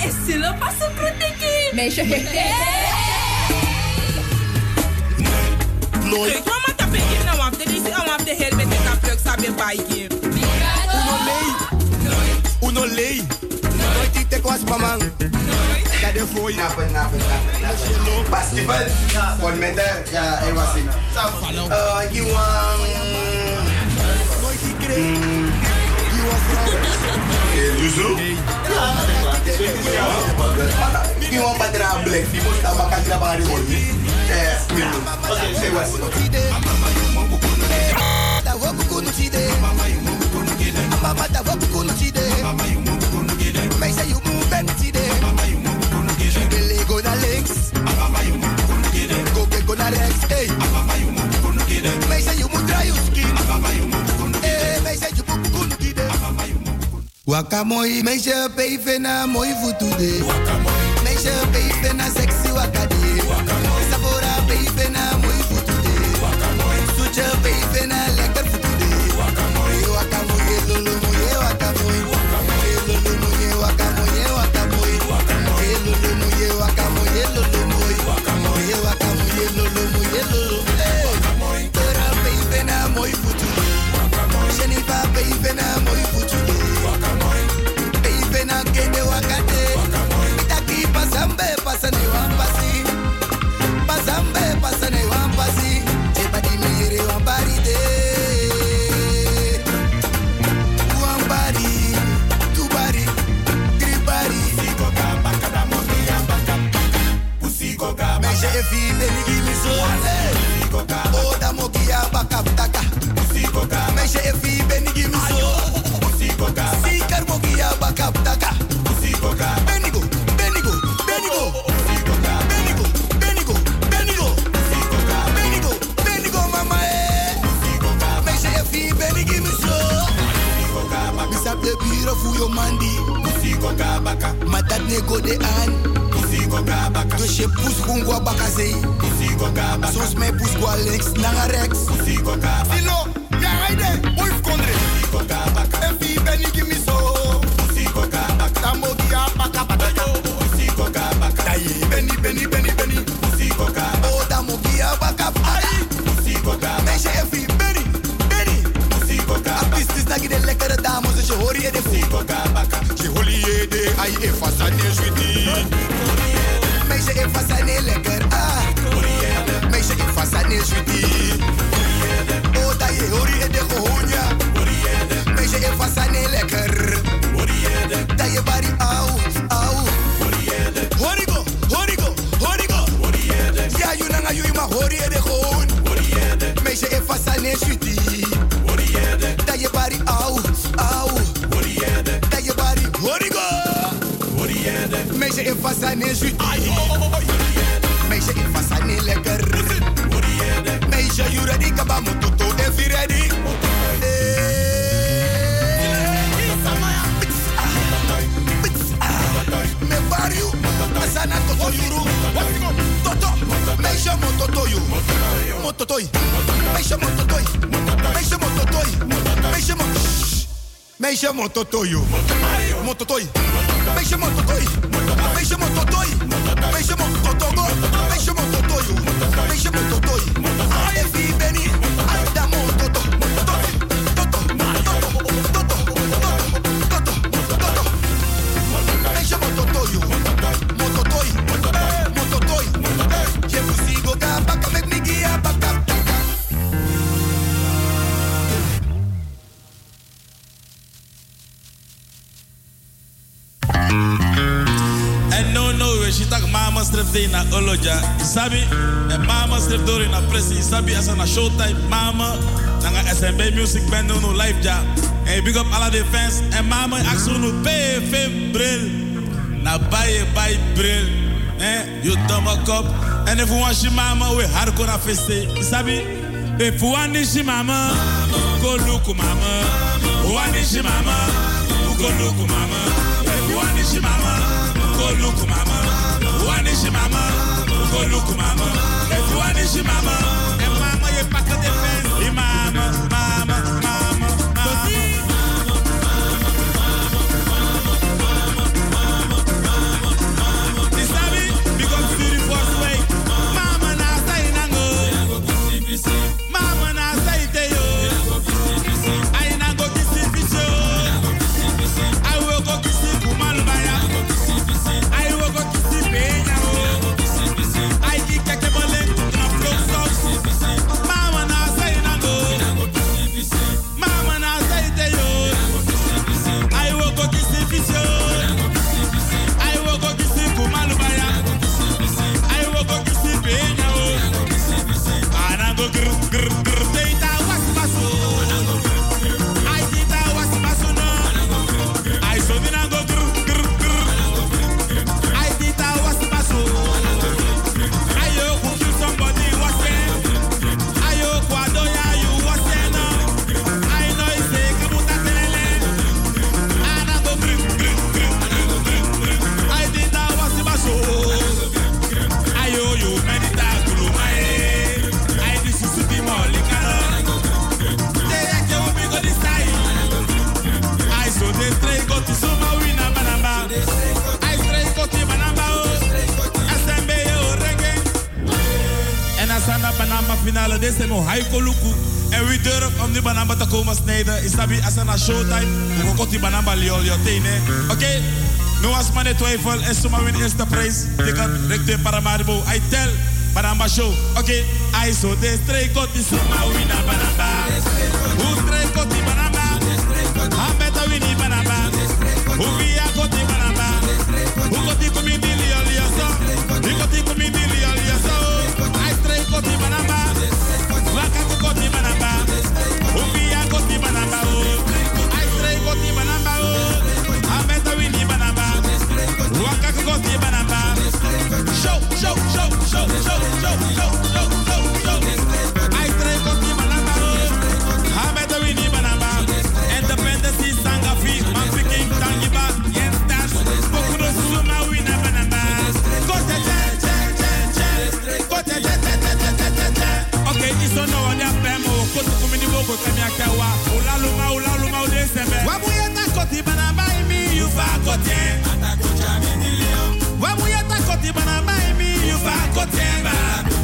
e silo pasu proteki. Meisje, he he. Nooit. Kijk, mama tape je nou af. Dit is al af de hel met de kapluk sabi baiki. Uno lei. Uno lei. Nooit die te kwas pamang. Dat de voor je. Napen, napen, napen. Basketbal. Con meter. Ja, hij was in. Uh, you want... Nooit die kreeg. You was Yuzu? You want badra black. Die moet dan bakken die daar die hoort. Yes, Oké, say what? Da woku kunu chide. Mama da woku kunu chide. Mij say you move and chide. Bele go naar links. Go get go naar rechts. Hey. Mij Waka mooi, meisje peven na mooi voet de. Meisje peven na je poes gungwa baka zei Usiko ka baka Soms mij poes gwa links naar rechts Silo Ja heide Boy kondre Usiko ka baka Efi beni gimi so Usiko ka baka Tamogi ya baka baka Usiko ka baka Daye beni beni beni Oh efi beni beni de je hoor je de baka Je hoor je de Ai juidi Oh da je hoor je de Meisje efa sa ne lekker Da je bari au au Horigo horigo horigo Ja you nanga you ma hoor je de Meisje efa sa ne juidi Da je bari au au Da je bari horigo Meisje efa sa ne Meisje you ready kaba mototo if you ready Me barrio Asana toto yuru Toto Meisje mototoyu Mototoy Meisje mototoy Meisje mototoy Meisje mototoy Meisje mototoyu Mototoy Meisje mototoy Meisje mototoy Meisje mototogo Meisje mototoyu Meisje mototoy Efi na oloja. Sabi en mama schreef door in na pressi sabi as na showtime mama nanga SMB music band no live ja. En big up ala defense fans. En mama axo no PFM bril na baie baie bril eh you dumb kop en if wan shi mama we hard ko na fesse Sabi? if wan shi mama go look mama. Wan shi mama go look mama. If wan shi mama go look mama is mama, go look mama. If you is je mama, en mama je pakken de pen, mama. showtime. We gaan die banana baliol Oké? Nu was mijn de twijfel en zomaar win eerste prijs. Ik Paramaribo. I tell banana show. Oké? I saw de straight got die suma win a banana. Hoe straight got die banana? Hambeta win die banana. Hoe via got die banana? Hoe got die community? you wanna buy me, you back.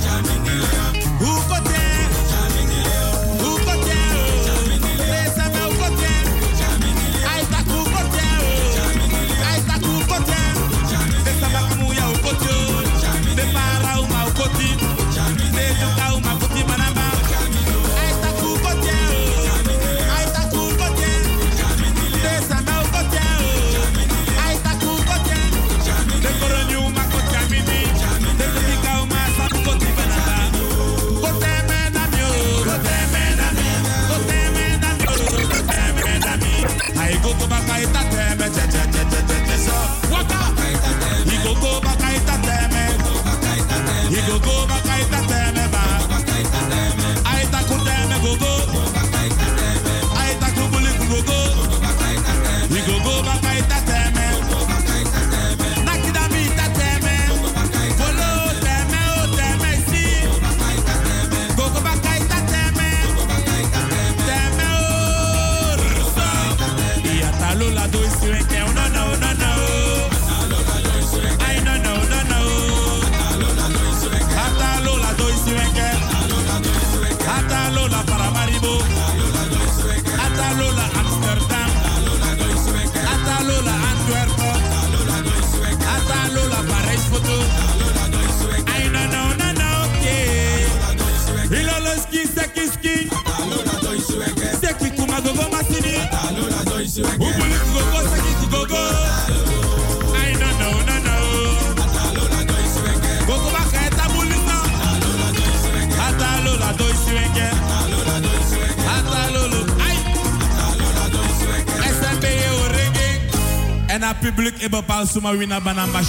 En het publiek is bepaald zomaar wie naar Banamba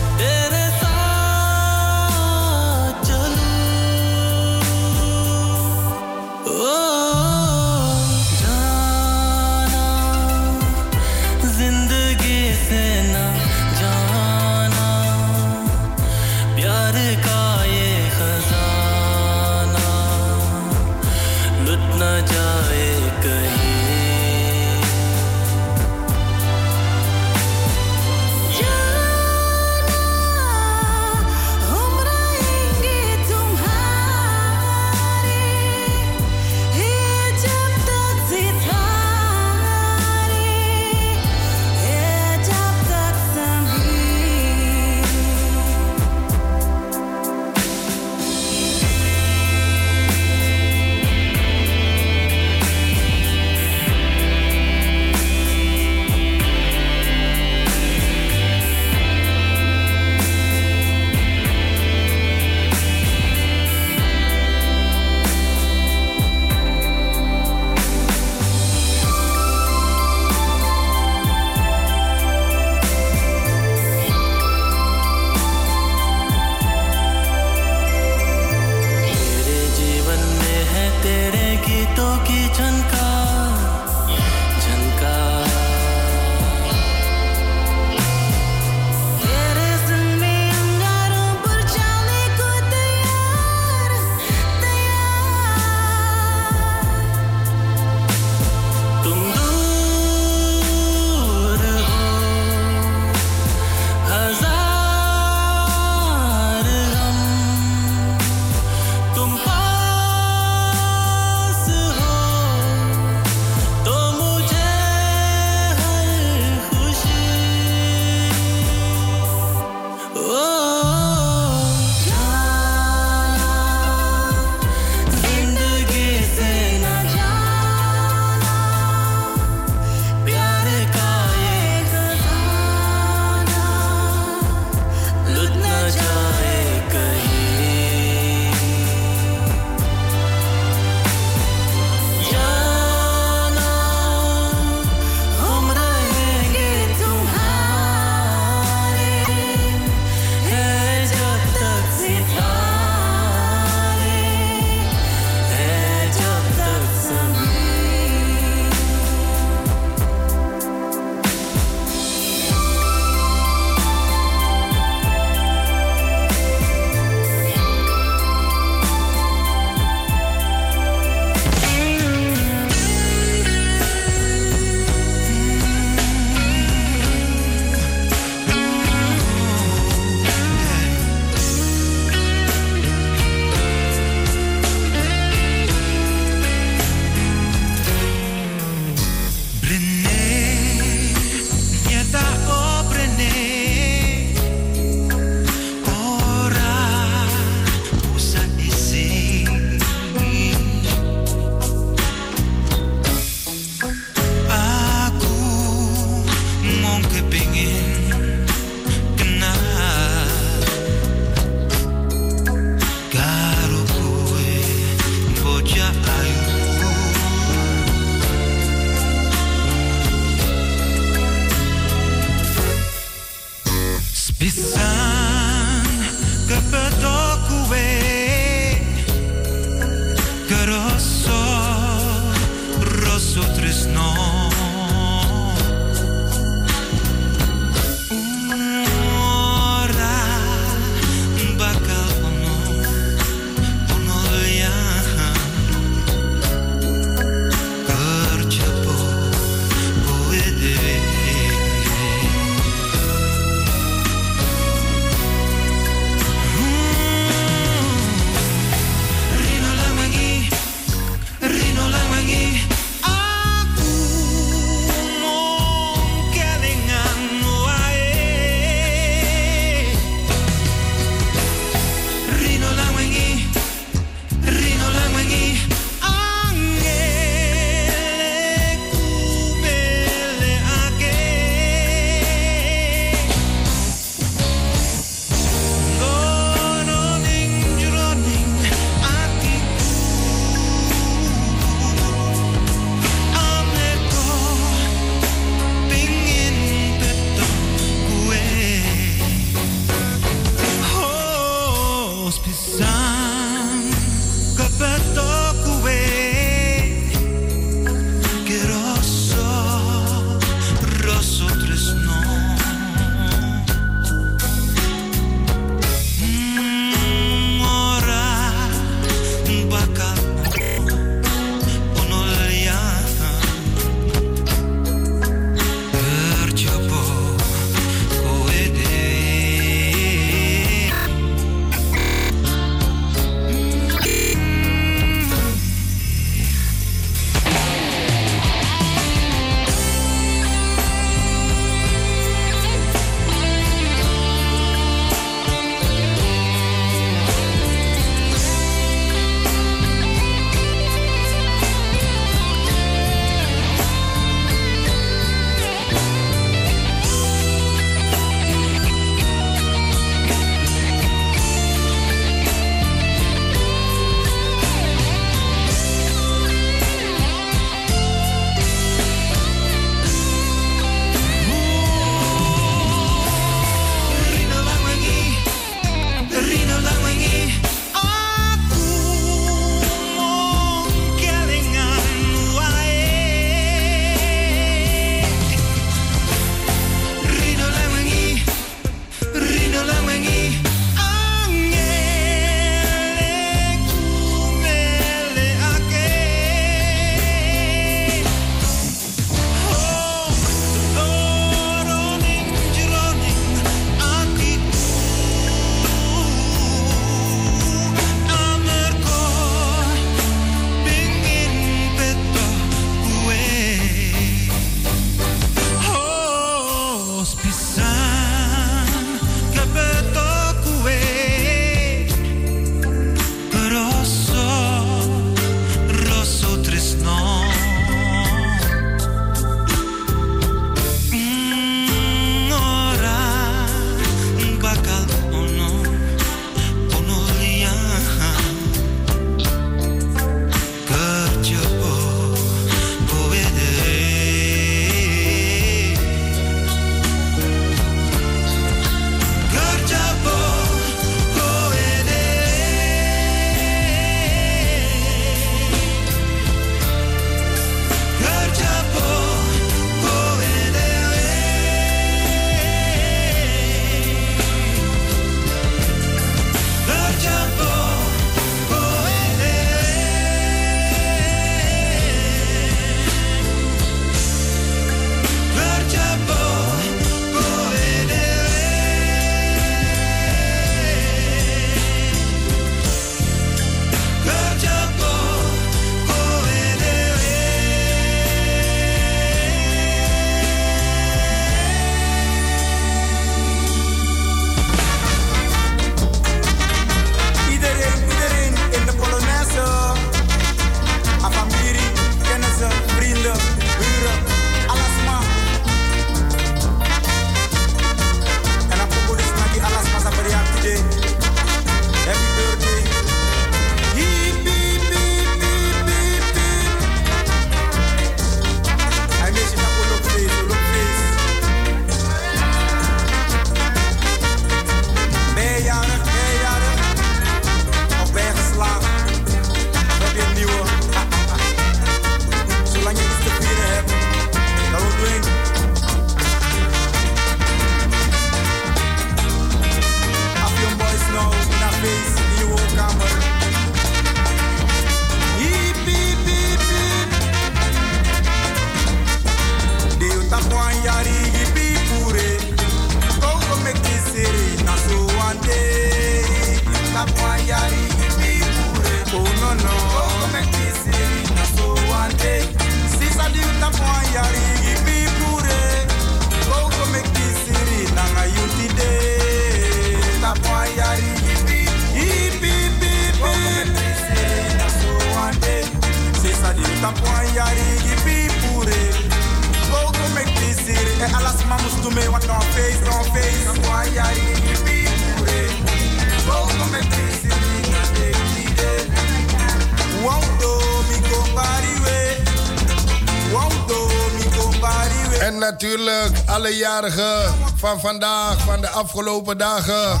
van vandaag, van de afgelopen dagen.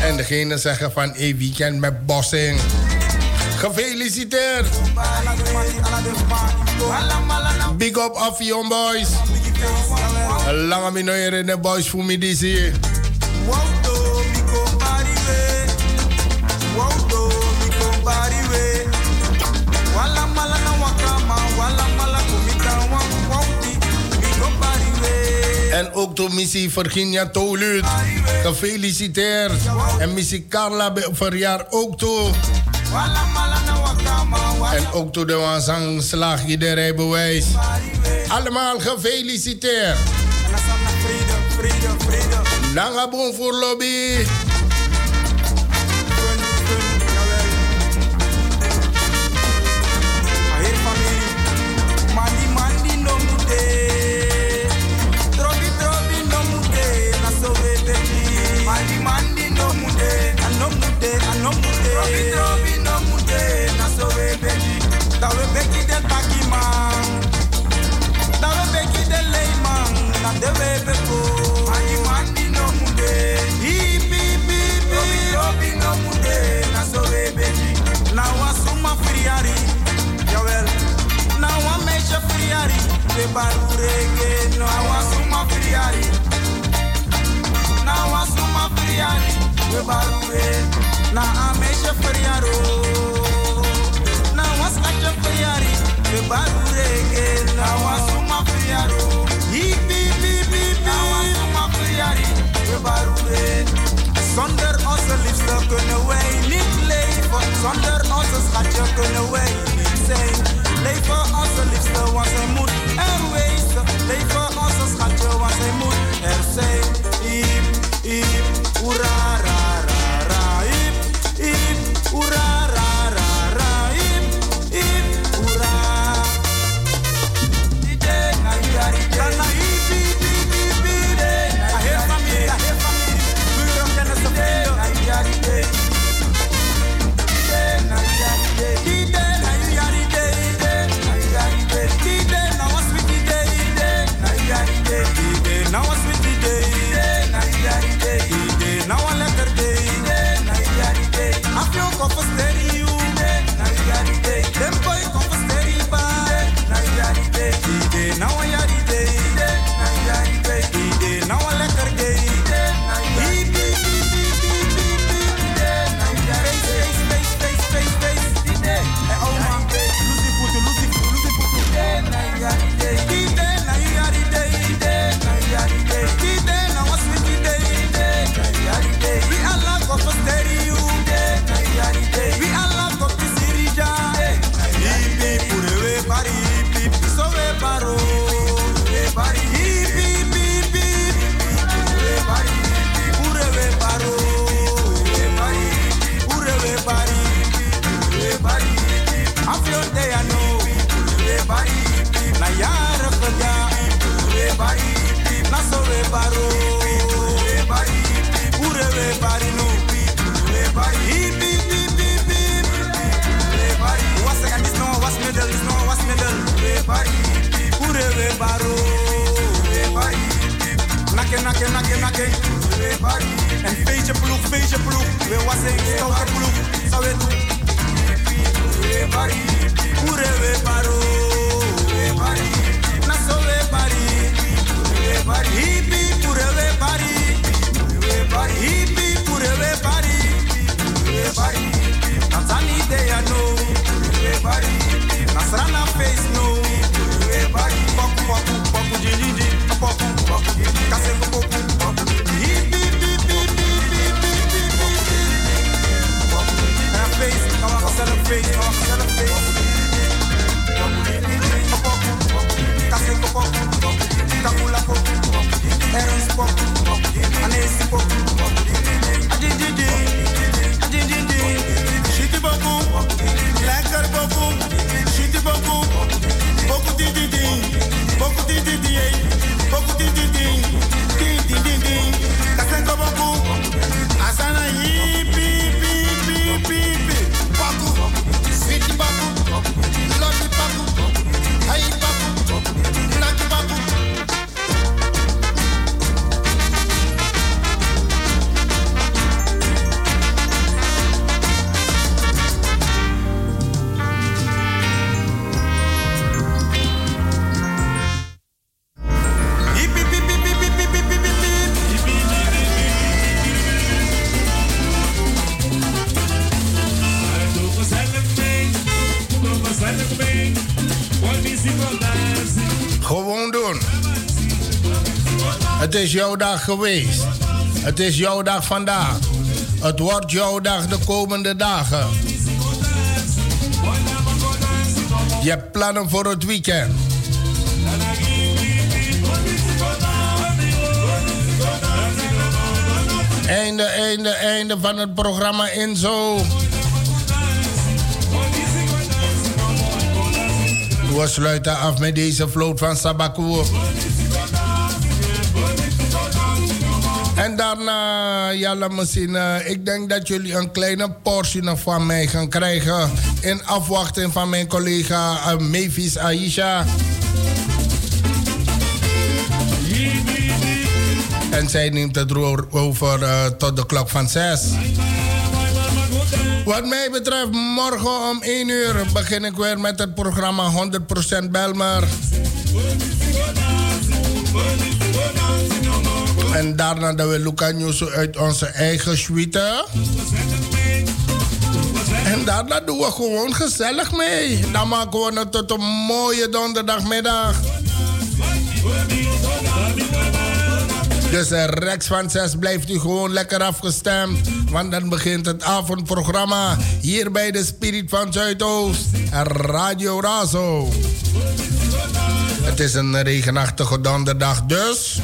En degene zeggen van een weekend met bossing. Gefeliciteerd. Big up Afion Boys. Lange minoyer in de boys voor me die En missie Virginia Toluut. Gefeliciteerd. En missie Carla verjaar ook toe. En ook toe de Wansang slag je de rijbewijs. Allemaal gefeliciteerd. Lange boom voor lobby. De we beko. Ani mandi no mude. Hip hip hip. Trobi trobi no mude na so we beki. Na wa suma friari. Jawel. Wa meisje friari. We baru rege. Na wa suma friari. Wa suma friari. We baru rege. Na amesha fariaro Na waskacha fariari We baru rege Na wasuma fariaro Hip Zonder onze liefde kunnen wij niet leven. Zonder onze schatje kunnen wij niet zijn. Leven onze liefde want zij moet er wezen. Leven We was een stoute we is jouw dag geweest. Het is jouw dag vandaag. Het wordt jouw dag de komende dagen. Je hebt plannen voor het weekend. Einde, einde, einde van het programma Inzo. We sluiten af met deze vloot van Sabakour. En daarna, ja, laat me zien. eh, ik denk dat jullie een kleine portie van mij gaan krijgen. In afwachting van mijn collega uh, Mavis Aisha. En zij neemt het roer over eh, tot de klok van 6. Wat mij betreft, morgen om 1 uur begin ik weer met het programma 100% Belmer. En daarna doen we Luca Nieuws uit onze eigen suite. En daarna doen we gewoon gezellig mee. Dan maken we het tot een mooie donderdagmiddag. Dus Rex van 6 blijft u gewoon lekker afgestemd. Want dan begint het avondprogramma hier bij de Spirit van Zuidoost. Radio Razo. Het is een regenachtige donderdag, dus...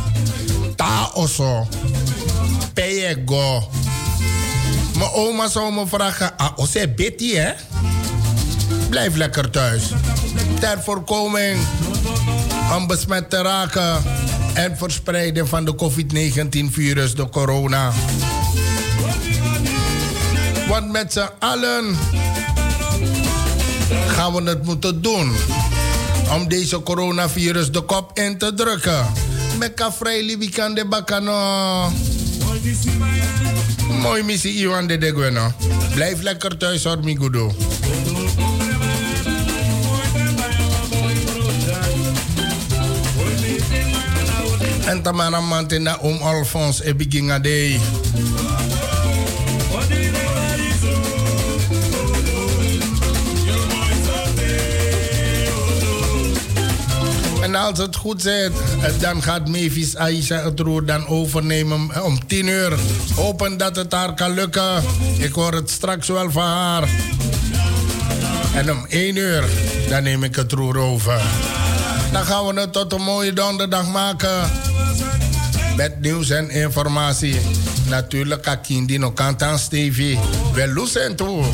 Ta osso. Pego. Mijn oma zou me vragen... Ah, ose Betty, hè? Blijf lekker thuis. Ter voorkoming om besmet te raken en verspreiding van de COVID-19-virus, de corona. Want met z'n allen gaan we het moeten doen om deze coronavirus de kop in te drukken. Meka vrij weekend de bakano. Mooi missie Iwan de Degueno. Blijf lekker thuis hoor, mi gudo. En tamara mantina om Alphonse e biginga day. En als het goed zit, dan gaat Mavis Aisha het roer dan overnemen om 10 uur. Hopen dat het haar kan lukken. Ik hoor het straks wel van haar. En om 1 uur, dan neem ik het roer over. Dan gaan we het tot een mooie donderdag maken. Met nieuws en informatie. Natuurlijk, Akindi no Kantan Stevie. Wel toe.